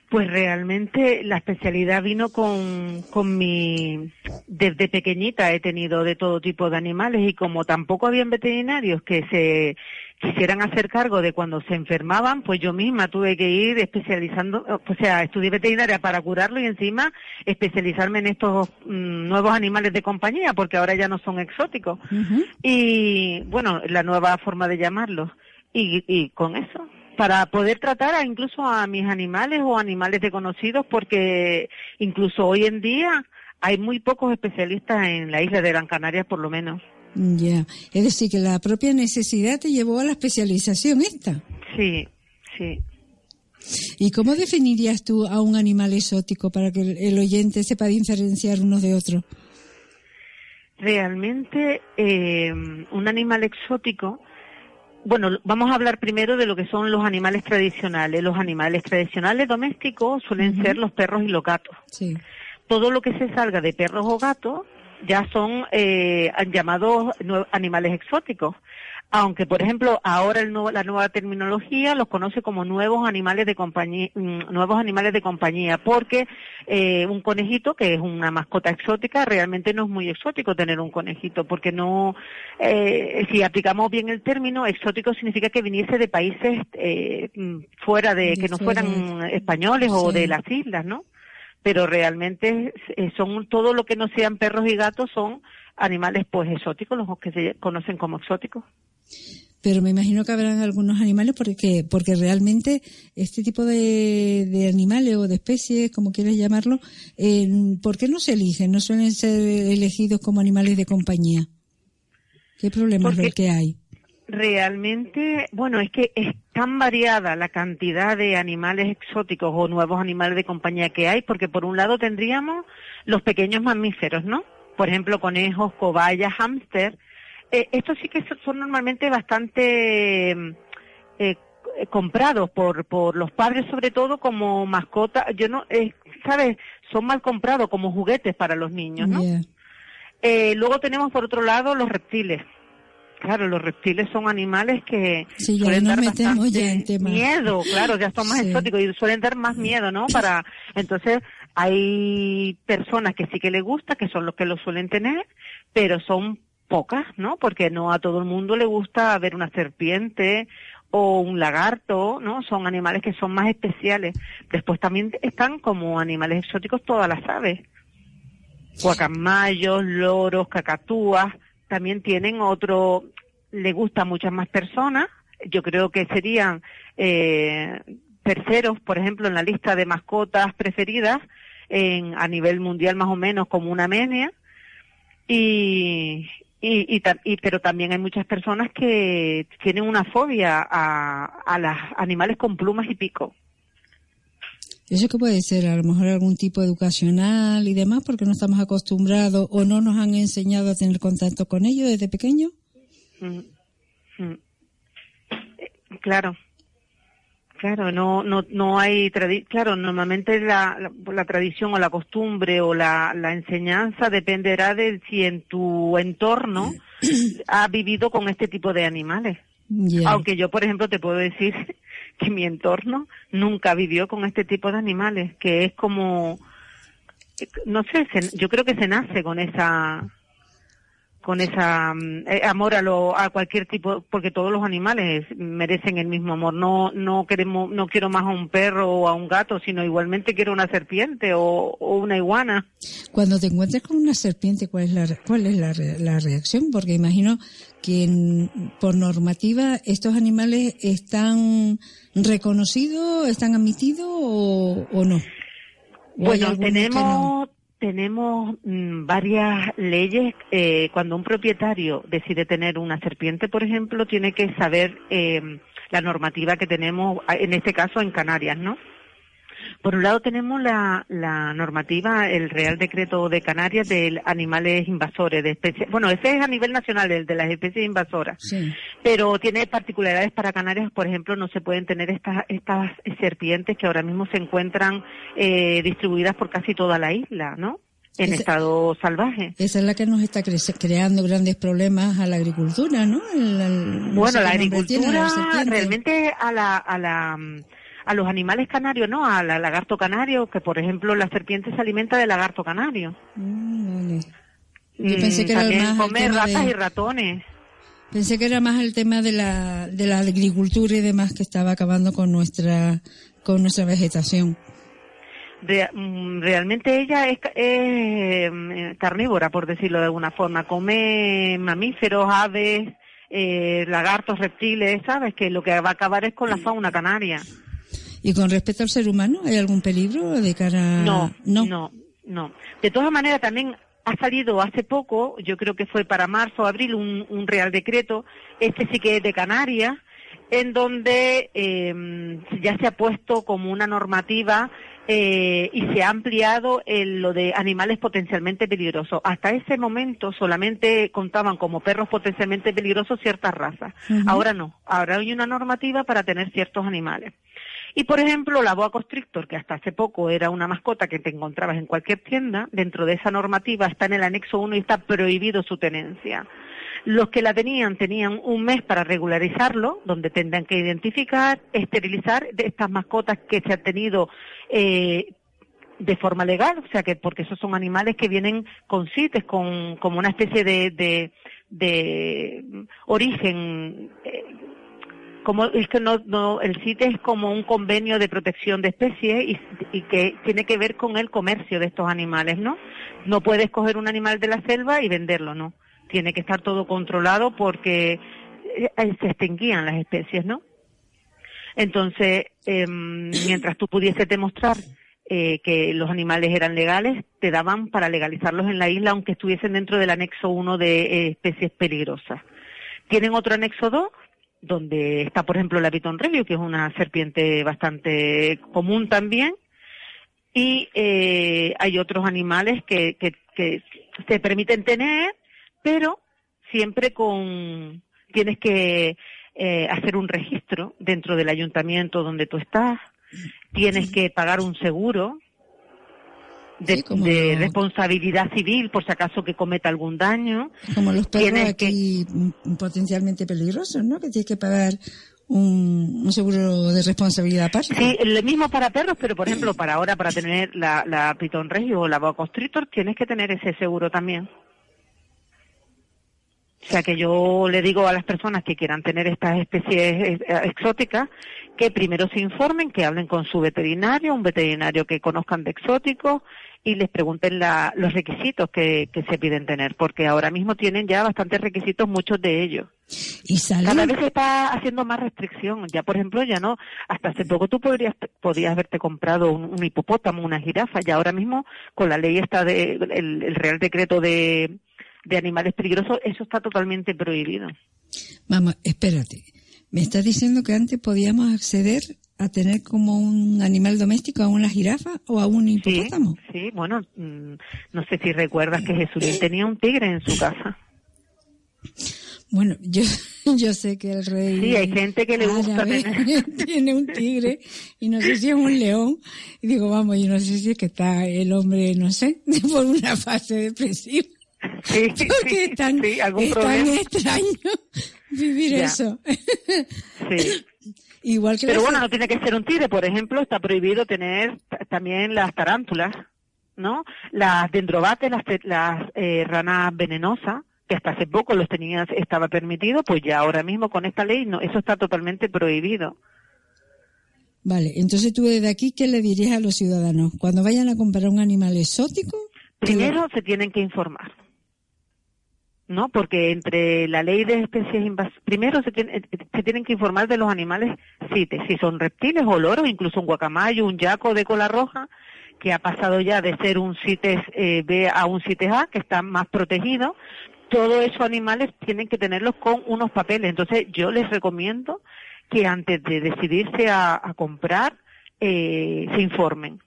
Pues realmente la especialidad vino con, con mi... Desde pequeñita he tenido de todo tipo de animales y como tampoco habían veterinarios que se quisieran hacer cargo de cuando se enfermaban, pues yo misma tuve que ir especializando, o sea, estudié veterinaria para curarlo y encima especializarme en estos mm, nuevos animales de compañía, porque ahora ya no son exóticos. Y bueno, la nueva forma de llamarlos. Y, y con eso, para poder tratar a, incluso a mis animales o animales desconocidos, porque incluso hoy en día hay muy pocos especialistas en la isla de Gran Canaria, por lo menos. Ya, es decir, que la propia necesidad te llevó a la especialización esta. Sí, sí. ¿Y cómo definirías tú a un animal exótico para que el oyente sepa diferenciar unos de otros? Realmente, eh, un animal exótico, bueno, vamos a hablar primero de lo que son los animales tradicionales. Los animales tradicionales domésticos suelen ser los perros y los gatos. Sí. Todo lo que se salga de perros o gatos ya son eh, llamados animales exóticos. Aunque, por ejemplo, ahora el nuevo, la nueva terminología los conoce como nuevos animales de compañía, mm, nuevos animales de compañía, porque eh, un conejito, que es una mascota exótica, realmente no es muy exótico tener un conejito, porque no, eh, si aplicamos bien el término, exótico significa que viniese de países eh, fuera de, que no fueran españoles o de las islas, ¿no? Pero realmente eh, son todo lo que no sean perros y gatos son animales pues exóticos, los que se conocen como exóticos. Pero me imagino que habrán algunos animales porque porque realmente este tipo de, de animales o de especies, como quieras llamarlo, eh, ¿por qué no se eligen? ¿No suelen ser elegidos como animales de compañía? ¿Qué problemas es que hay? Realmente, bueno, es que es tan variada la cantidad de animales exóticos o nuevos animales de compañía que hay, porque por un lado tendríamos los pequeños mamíferos, ¿no? Por ejemplo, conejos, cobayas, hámster. Eh, estos sí que son normalmente bastante eh, comprados por, por los padres, sobre todo como mascota. Yo no, eh, ¿sabes? Son mal comprados como juguetes para los niños, ¿no? Eh, luego tenemos por otro lado los reptiles claro, los reptiles son animales que suelen dar bastante miedo, claro, ya son más exóticos y suelen dar más miedo, ¿no? Para, entonces, hay personas que sí que les gusta, que son los que lo suelen tener, pero son pocas, ¿no? Porque no a todo el mundo le gusta ver una serpiente o un lagarto, ¿no? Son animales que son más especiales. Después también están como animales exóticos todas las aves. Guacamayos, loros, cacatúas, también tienen otro, le gusta a muchas más personas, yo creo que serían eh, terceros, por ejemplo, en la lista de mascotas preferidas en, a nivel mundial más o menos como una media, y, y, y, pero también hay muchas personas que tienen una fobia a, a los animales con plumas y pico. ¿Eso qué puede ser? A lo mejor algún tipo educacional y demás, porque no estamos acostumbrados o no nos han enseñado a tener contacto con ellos desde pequeños. Mm, mm. Eh, claro, claro, no, no, no hay, claro, normalmente la, la, tradición o la costumbre o la, la enseñanza dependerá de si en tu entorno ha vivido con este tipo de animales. Aunque yo, por ejemplo, te puedo decir que mi entorno nunca vivió con este tipo de animales, que es como, no sé, yo creo que se nace con esa con esa mm, eh, amor a lo a cualquier tipo porque todos los animales merecen el mismo amor. No no queremos no quiero más a un perro o a un gato sino igualmente quiero una serpiente o, una iguana. Cuando te encuentres con una serpiente cuál es la cuál es la reacción porque imagino que por normativa estos animales están reconocidos están admitidos o, no bueno tenemos tenemos mm, varias leyes. Eh, cuando un propietario decide tener una serpiente, por ejemplo, tiene que saber eh, la normativa que tenemos, en este caso en Canarias, ¿no? Por un lado tenemos la, la normativa, el Real Decreto de Canarias de animales invasores, de especies. Bueno, ese es a nivel nacional, el de las especies invasoras. Sí. Pero tiene particularidades para Canarias, por ejemplo, no se pueden tener estas, estas serpientes que ahora mismo se encuentran eh, distribuidas por casi toda la isla, ¿no? En estado salvaje. Esa es la que nos está creando grandes problemas a la agricultura, ¿no? El- el- no Bueno, sé la tiene, agricultura realmente a la, a la mm, a los animales canarios, ¿no? A la lagarto canario, que por ejemplo la serpiente se alimenta de lagarto canario. Mm, vale. Yo pensé Mm, que era más el tema ratas de- y ratones. Pensé que era más el tema de la, de la agricultura y demás que estaba acabando con nuestra, con nuestra vegetación. Re- mm, realmente ella es, ca- es, mm, carnívora, por decirlo de alguna forma. Come mamíferos, aves, eh, lagartos, reptiles, ¿sabes? Que lo que va a acabar es con la fauna canaria. Y con respecto al ser humano, ¿hay algún peligro de cara No, no? no, no. De todas maneras, también ha salido hace poco, yo creo que fue para marzo o abril, un, un real decreto, este sí que es de Canarias, en donde eh, ya se ha puesto como una normativa eh, y se ha ampliado el- lo de animales potencialmente peligrosos. Hasta ese momento solamente contaban como perros potencialmente peligrosos ciertas razas. Ahora no. Ahora hay una normativa para tener ciertos animales. Y por ejemplo, la boa constrictor, que hasta hace poco era una mascota que te encontrabas en cualquier tienda, dentro de esa normativa está en el anexo 1 y está prohibido su tenencia. Los que la tenían tenían un mes para regularizarlo, donde tendrán que identificar, esterilizar estas mascotas que se han tenido eh, de forma legal, o sea que porque esos son animales que vienen con CITES, con como una especie de, de, de origen eh, como es que no, no el CITE es como un convenio de protección de especies y, y que tiene que ver con el comercio de estos animales, ¿no? No puedes coger un animal de la selva y venderlo, ¿no? Tiene que estar todo controlado porque eh, se extinguían las especies, ¿no? Entonces, em, mientras tú pudieses demostrar eh, que los animales eran legales, te daban para legalizarlos en la isla, aunque estuviesen dentro del anexo 1 de eh, especies peligrosas. Tienen otro anexo 2, donde está, por ejemplo, la Piton Review, que es una serpiente bastante común también, y eh, hay otros animales que, que, que se permiten tener, pero siempre con tienes que eh, hacer un registro dentro del ayuntamiento donde tú estás, tienes que pagar un seguro de, Sí, responsabilidad civil por si acaso que cometa algún daño. Como los perros Tienes que- aquí mm, potencialmente peligrosos, ¿no? Que tienes que pagar un, un seguro de responsabilidad aparte. Sí, lo mismo para perros, pero por ejemplo, para ahora, para tener la, la Piton Regio o la Boa Constrictor, tienes que tener ese seguro también. O sea que yo le digo a las personas que quieran tener estas especies eh, exóticas que primero se informen, que hablen con su veterinario, un veterinario que conozcan de exóticos y les pregunten la- los requisitos que, que se piden tener, porque ahora mismo tienen ya bastantes requisitos, muchos de ellos. Y Cada vez se está haciendo más restricción. Ya, por ejemplo, ya no. Hasta hace poco tú podrías, podías haberte comprado un, un hipopótamo, una jirafa. Ya ahora mismo, con la ley esta de, el, el Real Decreto de, de animales peligrosos, eso está totalmente prohibido. Vamos, espérate. Me estás diciendo que antes podíamos acceder a tener como un animal doméstico a una jirafa o a un Sí, hipopótamo. sí, bueno, mm, no sé si recuerdas que Jesulín tenía un tigre en su casa. Bueno, yo, yo sé que el rey Sí, hay gente que le gusta tener. tiene un tigre y no sé si es un león. Y digo, vamos, yo no sé si es que está el hombre, no sé, por una fase depresiva. Sí, Porque es tan, sí, algún es tan extraño vivir Ya. eso. Sí. Igual que Pero bueno, no tiene que ser un tigre, por ejemplo, está prohibido tener también las tarántulas, ¿no? Las dendrobates, las, las eh, ranas venenosas, que hasta hace poco los tenías, estaba permitido, pues ya ahora mismo con esta ley no, eso está totalmente prohibido. Vale, entonces tú desde aquí, ¿qué le dirías a los ciudadanos? Cuando vayan a comprar un animal exótico, Primero se tienen que informar, ¿no? Porque entre la ley de especies invasoras, primero se, tiene- eh, se tienen que informar de los animales CITES, si son reptiles o loros, incluso un guacamayo, un yaco de cola roja, que ha pasado ya de ser un CITES eh, B a un CITES A, que está más protegido, todos esos animales tienen que tenerlos con unos papeles. Entonces, yo les recomiendo que antes de decidirse a, comprar, eh, se informen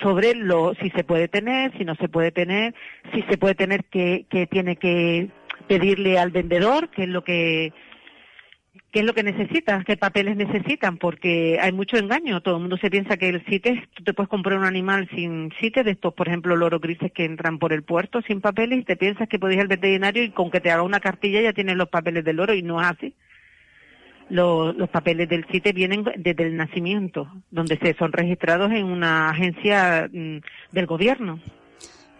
sobre lo si se puede tener, si no se puede tener, si se puede tener que, que tiene que pedirle al vendedor, qué es lo que qué es lo que necesitan, qué papeles necesitan, porque hay mucho engaño. Todo el mundo se piensa que el CITES, tú te puedes comprar un animal sin CITES, de estos, por ejemplo, loros grises que entran por el puerto sin papeles, y te piensas que puedes ir al veterinario y con que te haga una cartilla ya tienes los papeles del loro, y no es así. Los, los papeles del CITES vienen desde el nacimiento, donde se son registrados en una agencia mm, del gobierno.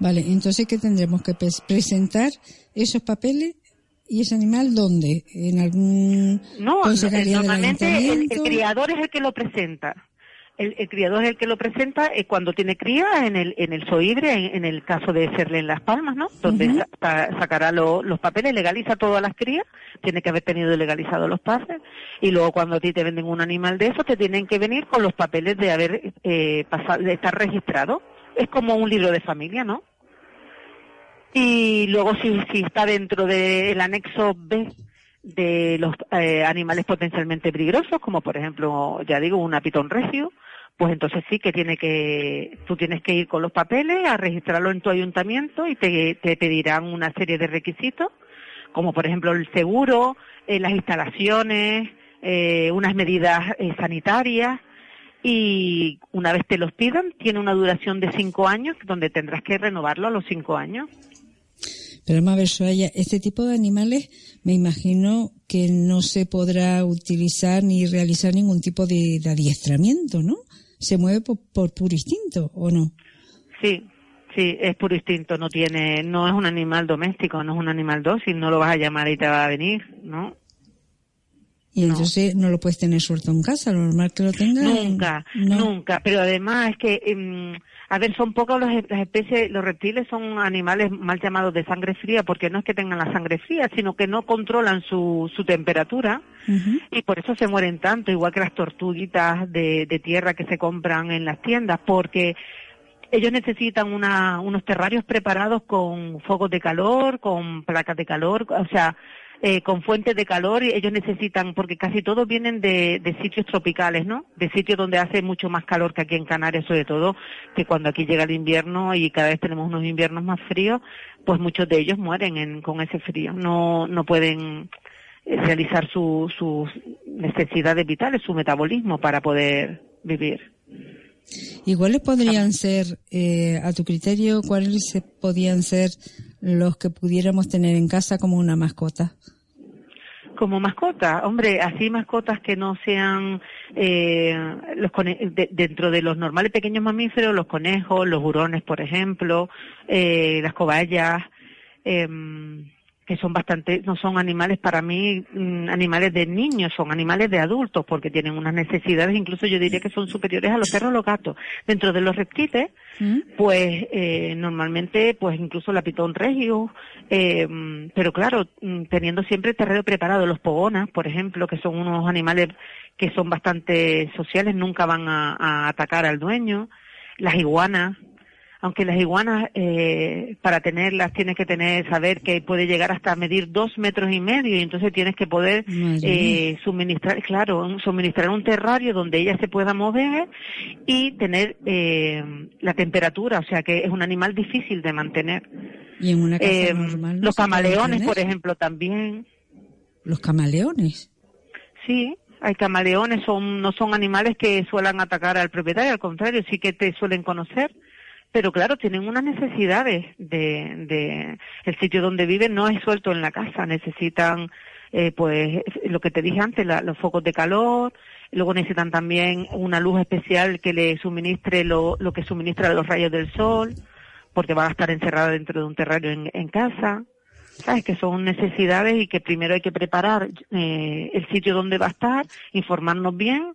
Vale, entonces, ¿qué tendremos que presentar esos papeles ¿Y ese animal dónde? ¿En algún No, normalmente el, criador es el que lo presenta. El, criador es el que lo presenta eh, cuando tiene cría en el en el soibre, en, el caso de serle en Las Palmas, ¿no? Donde sacará los papeles, legaliza todas las crías, tiene que haber tenido legalizado los pases, y luego cuando a ti te venden un animal de eso, te tienen que venir con los papeles de haber eh, pasado, de estar registrado. Es como un libro de familia, ¿no? Y luego si, si está dentro del anexo B de los eh, animales potencialmente peligrosos, como por ejemplo, ya digo, un apitón regio, pues entonces sí que tiene que, tú tienes que ir con los papeles a registrarlo en tu ayuntamiento y te, pedirán una serie de requisitos, como por ejemplo el seguro, eh, las instalaciones, eh, unas medidas sanitarias, y una vez te los pidan, tiene una duración de cinco años, donde tendrás que renovarlo a los cinco años. Pero vamos a ver, Soraya, este tipo de animales me imagino que no se podrá utilizar ni realizar ningún tipo de, adiestramiento, ¿no? Se mueve por, puro instinto, ¿o no? Sí, sí, es puro instinto, no tiene, no es un animal doméstico, no es un animal dócil, no lo vas a llamar y te va a venir, ¿no? Y entonces no lo puedes tener suelto en casa, lo normal que lo tengas. Nunca, nunca. Pero además es que em, a ver, son pocas las especies, los reptiles son animales mal llamados de sangre fría porque no es que tengan la sangre fría, sino que no controlan su, su temperatura y por eso se mueren tanto, igual que las tortuguitas de, de tierra que se compran en las tiendas, porque ellos necesitan una, unos terrarios preparados con focos de calor, con placas de calor, o sea, eh, con fuentes de calor y ellos necesitan, porque casi todos vienen de, sitios tropicales, ¿no? De sitios donde hace mucho más calor que aquí en Canarias, sobre todo, que cuando aquí llega el invierno y cada vez tenemos unos inviernos más fríos, pues muchos de ellos mueren con ese frío. No, no pueden eh, realizar sus necesidades vitales, su metabolismo para poder vivir. ¿Y cuáles podrían ser, eh, a tu criterio, cuáles podrían ser los que pudiéramos tener en casa como una mascota? Como mascota, hombre, así mascotas que no sean eh, los dentro de los normales pequeños mamíferos, los conejos, los hurones, por ejemplo, eh, las cobayas, eh, que son bastante, no son animales para mí mm, animales de niños, son animales de adultos porque tienen unas necesidades, incluso yo diría que son superiores a los perros o los gatos. Dentro de los reptiles, mm. pues eh, normalmente, pues incluso la pitón regio, eh, pero claro, mm, teniendo siempre el terreno preparado. Los pogonas, por ejemplo, que son unos animales que son bastante sociales, nunca van a atacar al dueño. Las iguanas, aunque las iguanas eh, para tenerlas tienes que tener saber que puede llegar hasta medir dos metros y medio y entonces tienes que poder eh, suministrar claro suministrar un terrario donde ella se pueda mover y tener eh, la temperatura o sea que es un animal difícil de mantener. Y en una casa normal los camaleones por ejemplo también. Los camaleones sí hay camaleones son no son animales que suelen atacar al propietario al contrario sí que te suelen conocer pero claro, tienen unas necesidades de, de el sitio donde viven no es suelto en la casa, necesitan eh, pues lo que te dije antes, los focos de calor, luego necesitan también una luz especial que le suministre lo, lo que suministra los rayos del sol, porque van a estar encerrados dentro de un terrario en, casa. ¿Sabes? Que son necesidades y que primero hay que preparar eh, el sitio donde va a estar, informarnos bien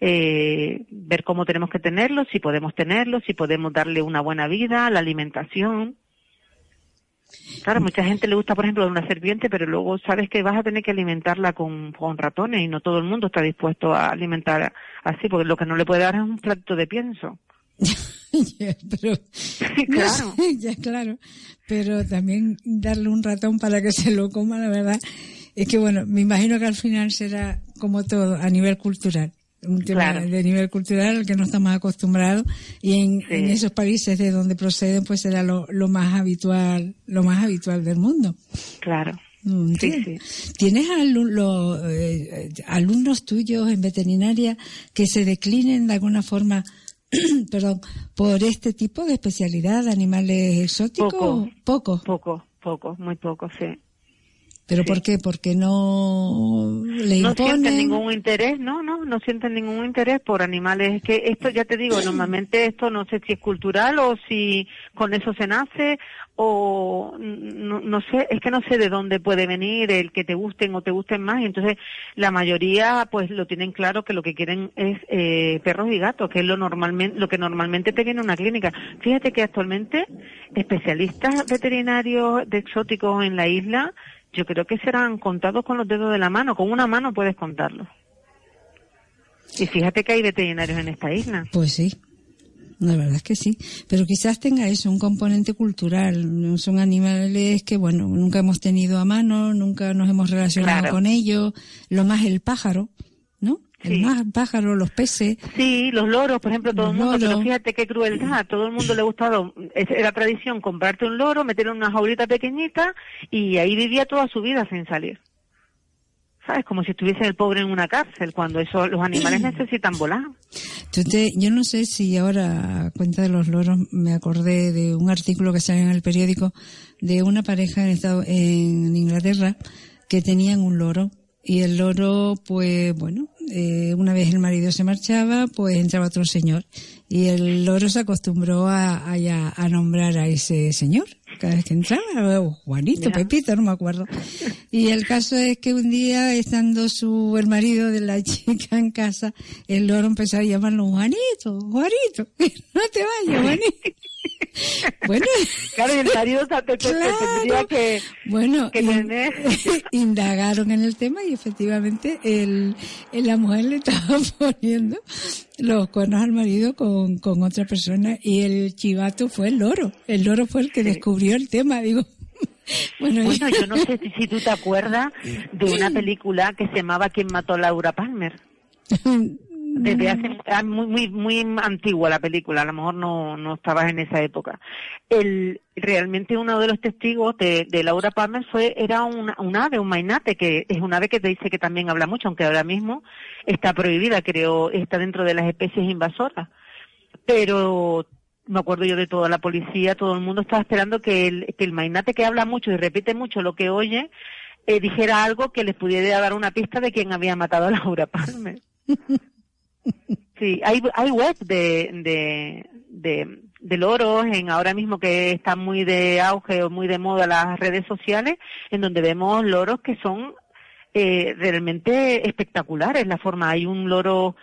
eh, ver cómo tenemos que tenerlo, si podemos tenerlo, si podemos darle una buena vida, la alimentación. Claro, mucha gente le gusta, por ejemplo, una serpiente, pero luego sabes que vas a tener que alimentarla con, con ratones y no todo el mundo está dispuesto a alimentar así, porque lo que no le puede dar es un plato de pienso. pero, claro. ya claro, pero también darle un ratón para que se lo coma, la verdad, es que bueno, me imagino que al final será como todo a nivel cultural un tema Claro. de nivel cultural al que no estamos acostumbrados y en, en esos países de donde proceden pues será lo, lo más habitual lo más habitual del mundo Claro. Sí, ¿entiendes? tienes alu- lo- eh, alumnos tuyos en veterinaria que se declinen de alguna forma perdón por este tipo de especialidad de animales exóticos Poco. poco Poco, poco, muy poco, sí. Pero Sí. por qué porque no le no imponen sienten ningún interés, no, no, no sienten ningún interés por animales. Es que esto, ya te digo, normalmente esto no sé si es cultural o si con eso se nace o no, no sé, es que no sé de dónde puede venir el que te gusten o te gusten más. Y entonces la mayoría pues lo tienen claro que lo que quieren es eh, perros y gatos, que es lo normalmente, lo que normalmente te viene a una clínica. Fíjate que actualmente especialistas veterinarios de exóticos en la isla yo creo que serán contados con los dedos de la mano. Con una mano puedes contarlos. Y fíjate que hay veterinarios en esta isla. Pues sí, la verdad es que sí. Pero quizás tenga eso, un componente cultural. Son animales que, bueno, nunca hemos tenido a mano, nunca nos hemos relacionado Claro. con ellos. Lo más el pájaro, ¿no? El Sí. más pájaro, los peces. Sí, los loros, por ejemplo, todo el mundo, pero fíjate qué crueldad, a todo el mundo le gustaba, era tradición comprarte un loro, meterlo en una jaulita pequeñita y ahí vivía toda su vida sin salir. ¿Sabes? Como si estuviese el pobre en una cárcel, cuando eso, los animales necesitan volar. Te- yo no sé si ahora, a cuenta de los loros, me acordé de un artículo que salió en el periódico de una pareja en, Estado- en Inglaterra que tenían un loro. Y el loro, pues bueno, eh, una vez el marido se marchaba, pues entraba otro señor. Y el loro se acostumbró a, a, a nombrar a ese señor. Cada vez que entraba, Juanito. Pepito, no me acuerdo. Y el caso es que un día, estando su, el marido de la chica en casa, el loro empezó a llamarlo Juanito, Juanito, no te vayas, Juanito. bueno, Claro, y el marido te Claro. tendría que, bueno, que in- tener... indagaron en el tema y efectivamente el, la mujer le estaba poniendo los cuernos al marido con, con otra persona y el chivato fue el loro. El loro fue el que descubrió el tema, digo. Bueno, yo no sé si, si tú te acuerdas de una película que se llamaba ¿Quién mató a Laura Palmer? Desde hace ah, muy muy muy antigua la película, a lo mejor no, no estabas en esa época. El realmente uno de los testigos de, de Laura Palmer fue era una, un ave, un mainate, que es un ave que te dice que también habla mucho, aunque ahora mismo está prohibida, creo, está dentro de las especies invasoras. Pero me acuerdo yo de toda la policía, todo el mundo estaba esperando que el, que el mainate que habla mucho y repite mucho lo que oye, eh, dijera algo que les pudiera dar una pista de quién había matado a Laura Palmer. Sí, hay, hay web de, de, de, de loros en ahora mismo que están muy de auge o muy de moda las redes sociales, en donde vemos loros que son eh, realmente espectaculares. La forma, hay un loro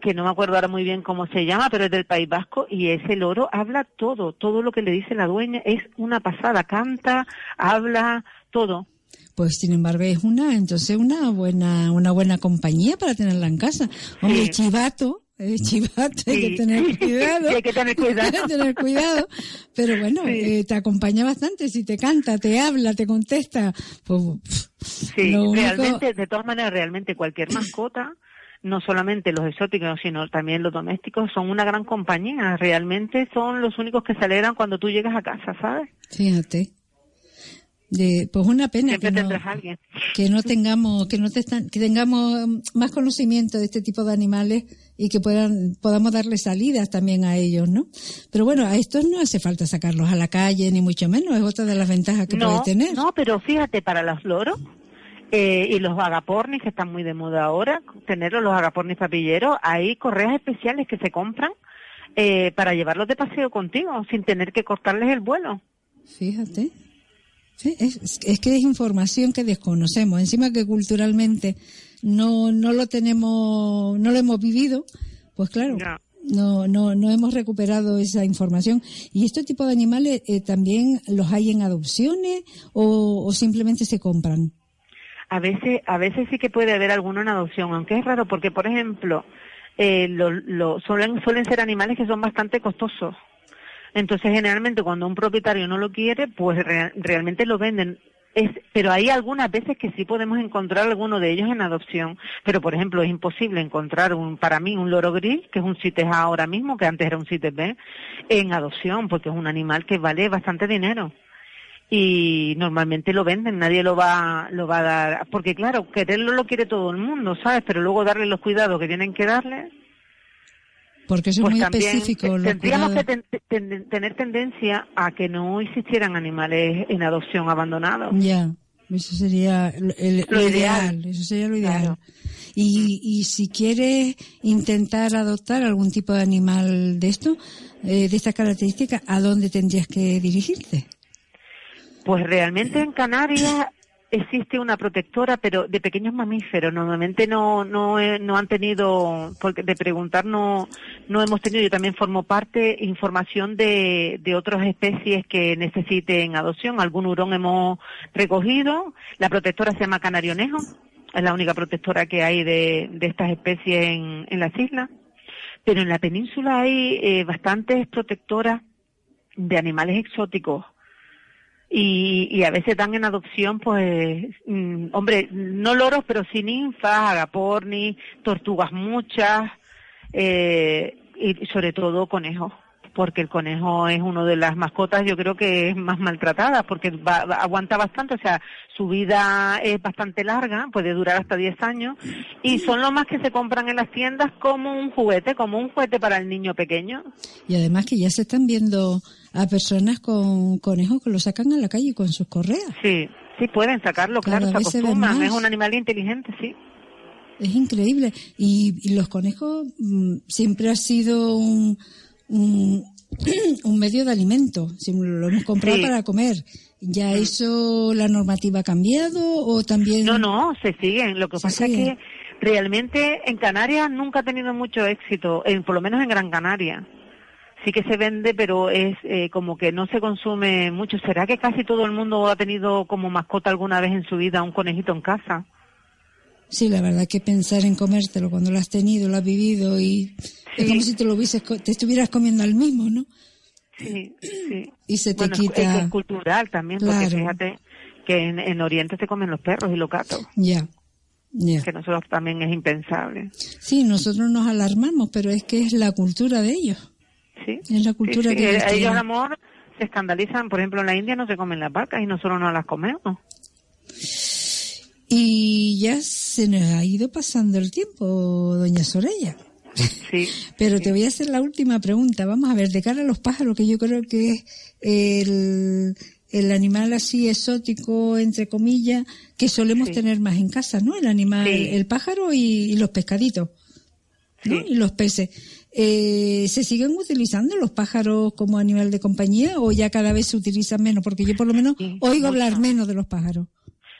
que no me acuerdo ahora muy bien cómo se llama, pero es del País Vasco y ese loro habla todo, todo lo que le dice la dueña es una pasada, canta, habla, todo. Pues sin embargo es una, entonces una buena, una buena compañía para tenerla en casa. Hombre, Sí. chivato, eh, chivato, hay Sí. que tener cuidado. Sí, hay que tener cuidado. Hay que tener cuidado. Pero bueno, eh, te acompaña bastante, si te canta, te habla, te contesta, pues Sí, único- realmente, de todas maneras, realmente cualquier mascota, no solamente los exóticos, sino también los domésticos, son una gran compañía. Realmente son los únicos que se alegran cuando tú llegas a casa, ¿sabes? fíjate. De, pues una pena Siempre que no, alguien. que no tengamos, que no te están, que tengamos mm, más conocimiento de este tipo de animales y que puedan, podamos darle salidas también a ellos, ¿no? Pero bueno, a estos no hace falta sacarlos a la calle, ni mucho menos, es otra de las ventajas que No, puede tener. no, pero fíjate, para los loros eh, y los agapornis, que están muy de moda ahora, tenerlos, los agapornis papilleros, hay correas especiales que se compran eh, para llevarlos de paseo contigo, sin tener que cortarles el vuelo. Fíjate. Sí, es, es que es información que desconocemos. Encima que culturalmente no, no lo tenemos, no lo hemos vivido, pues claro, no, no, no hemos recuperado esa información. ¿Y este tipo de animales eh, también los hay en adopciones o, o simplemente se compran? A veces, a veces sí que puede haber alguno en adopción, aunque es raro porque, por ejemplo, eh, lo, lo, suelen, suelen ser animales que son bastante costosos. Entonces, generalmente, cuando un propietario no lo quiere, pues re- realmente lo venden. Pero hay algunas veces que sí podemos encontrar alguno de ellos en adopción. Pero, por ejemplo, es imposible encontrar un, para mí un loro gris, que es un CITES A ahora mismo, que antes era un CITES B, en adopción, porque es un animal que vale bastante dinero. Y normalmente lo venden, nadie lo va, lo va a dar. Porque claro, quererlo lo quiere todo el mundo, ¿sabes? Pero luego darle los cuidados que tienen que darle, Porque eso pues es muy también específico. tendríamos que cuidados. ten- ten- tener tendencia a que no existieran animales en adopción abandonados. Ya, eso sería el, el- Lo lo ideal. ideal. Eso sería lo ideal. Claro. Y, y si quieres intentar adoptar algún tipo de animal de esto, eh, de estas características, ¿a dónde tendrías que dirigirte? Pues realmente en Canarias existe una protectora, pero de pequeños mamíferos. Normalmente no no he- no han tenido, porque de preguntar no no hemos tenido. Yo también formo parte información de de otras especies que necesiten adopción. Algún hurón hemos recogido. La protectora se llama canarionejo. Es la única protectora que hay de de estas especies en en las islas. Pero en la península hay eh, bastantes protectoras de animales exóticos y, a veces dan en adopción, pues, mm, hombre, no loros, pero sí ninfas, agapornis, tortugas muchas, eh, y sobre todo conejos, porque el conejo es uno de las mascotas, yo creo que es más maltratada, porque va- aguanta bastante, o sea, su vida es bastante larga, puede durar hasta 10 años, y son los más que se compran en las tiendas como un juguete, como un juguete para el niño pequeño. Y además que ya se están viendo a personas con conejos que lo sacan a la calle con sus correas. Sí, sí pueden sacarlo, Cada claro, vez se acostumbran, es un animal inteligente, sí. Es increíble. Y, y los conejos mm, siempre ha sido un, un, un medio de alimento. Siempre lo hemos comprado Sí. para comer. ¿Ya eso la normativa ha cambiado o también? No, no, se siguen. Lo que pasa es que realmente en Canarias nunca ha tenido mucho éxito, en, por lo menos en Gran Canaria. Sí que se vende, pero es eh, como que no se consume mucho. ¿Será que casi todo el mundo ha tenido como mascota alguna vez en su vida un conejito en casa? Sí, la verdad que pensar en comértelo cuando lo has tenido, lo has vivido y es como si te lo hubieses, te estuvieras comiendo al mismo, ¿no? Sí, sí. Y se te Bueno, es- es, quita. es cultural también, porque fíjate que en, en Oriente se comen los perros y los gatos, Ya, ya. que nosotros también es impensable. Sí, nosotros nos alarmamos, pero es que es la cultura de ellos. Sí. Es la cultura Sí, sí, que ellos eh, ellos, tienen. amor, se escandalizan. Por ejemplo, en la India no se comen las vacas y nosotros no las comemos. Y ya se nos ha ido pasando el tiempo, doña Soraya. Sí. Pero te voy a hacer la última pregunta. Vamos a ver, de cara a los pájaros, que yo creo que es el, el animal así exótico, entre comillas, que solemos Sí. tener más en casa, ¿no? El animal, el pájaro y, y los pescaditos, ¿no? Y los peces. Eh, ¿Se siguen utilizando los pájaros como animal de compañía o ya cada vez se utilizan menos? Porque yo por lo menos oigo hablar menos de los pájaros.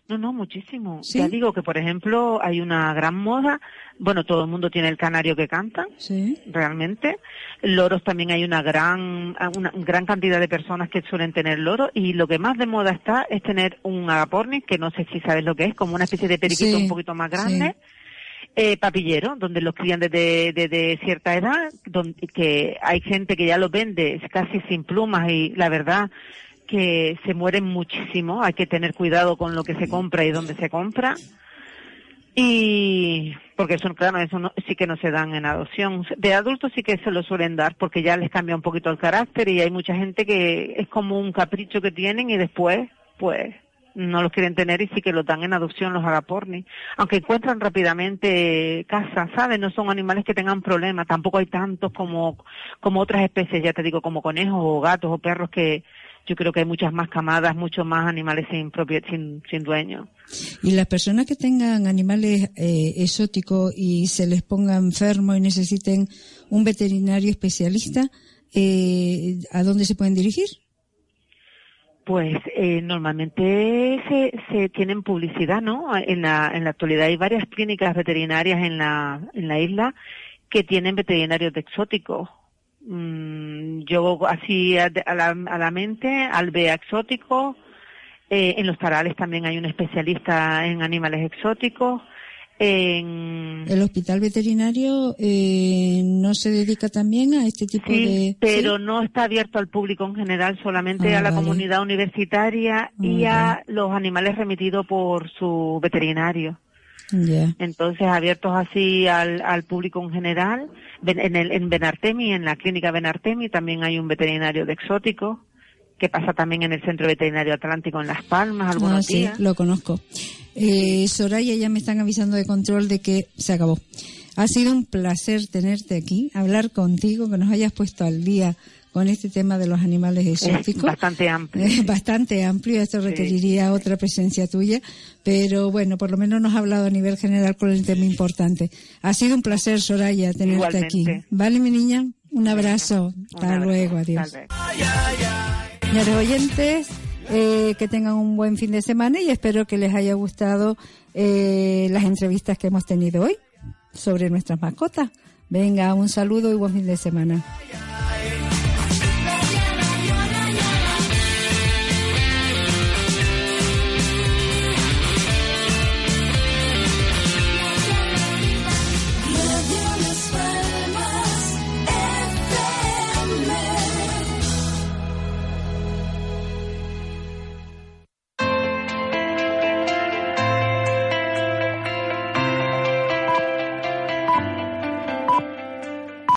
No, no, muchísimo. ¿Sí? Ya digo que, por ejemplo, hay una gran moda. Bueno, todo el mundo tiene el canario que canta, Sí. realmente. Loros también hay una gran, una gran cantidad de personas que suelen tener loros. Y lo que más de moda está es tener un agapornis, que no sé si sabes lo que es, como una especie de periquito Sí, un poquito más grande. Eh, papillero, donde los crían desde, desde cierta edad, donde, que hay gente que ya los vende casi sin plumas y la verdad que se mueren muchísimo, hay que tener cuidado con lo que se compra y dónde se compra. Y porque eso, claro, eso no- sí que no se dan en adopción. De adultos sí que se lo suelen dar porque ya les cambia un poquito el carácter y hay mucha gente que es como un capricho que tienen y después, pues, no los quieren tener y sí que los dan en adopción los agapornis. Aunque encuentran rápidamente casa, ¿sabes? No son animales que tengan problemas. Tampoco hay tantos como, como otras especies, ya te digo, como conejos o gatos o perros que yo creo que hay muchas más camadas, muchos más animales sin, propie- sin, sin dueño. Y las personas que tengan animales eh, exóticos y se les ponga enfermo y necesiten un veterinario especialista, eh, ¿a dónde se pueden dirigir? Pues eh, normalmente se, se tienen publicidad, ¿no? En la, en la actualidad hay varias clínicas veterinarias en la, en la isla que tienen veterinarios de exóticos. Mm, yo así a, la, a la mente, albea exótico, eh, en los tarales también hay un especialista en animales exóticos, En... ¿El hospital veterinario eh, no se dedica también a este tipo Sí, de...? pero no está abierto al público en general, solamente Ah, a la vale. comunidad universitaria y a los animales remitidos por su veterinario. Entonces, abiertos así al, al público en general. En, el, en Benartemi, en la clínica Benartemi, también hay un veterinario de exóticos, que pasa también en el Centro Veterinario Atlántico en Las Palmas algunos Ah, sí, días. lo conozco. Eh, Soraya, ya me están avisando de control de que se acabó. Ha sido un placer tenerte aquí, hablar contigo, que nos hayas puesto al día con este tema de los animales Es exóticos. bastante amplio. Bastante amplio, esto requeriría otra presencia tuya, pero bueno, por lo menos nos ha hablado a nivel general con el tema importante. Ha sido un placer, Soraya, tenerte aquí. Igualmente. ¿Vale, mi niña? Un abrazo. Un Hasta abrazo. luego, adiós. Señores oyentes, eh, que tengan un buen fin de semana y espero que les haya gustado eh, las entrevistas que hemos tenido hoy sobre nuestras mascotas. Venga, un saludo y buen fin de semana.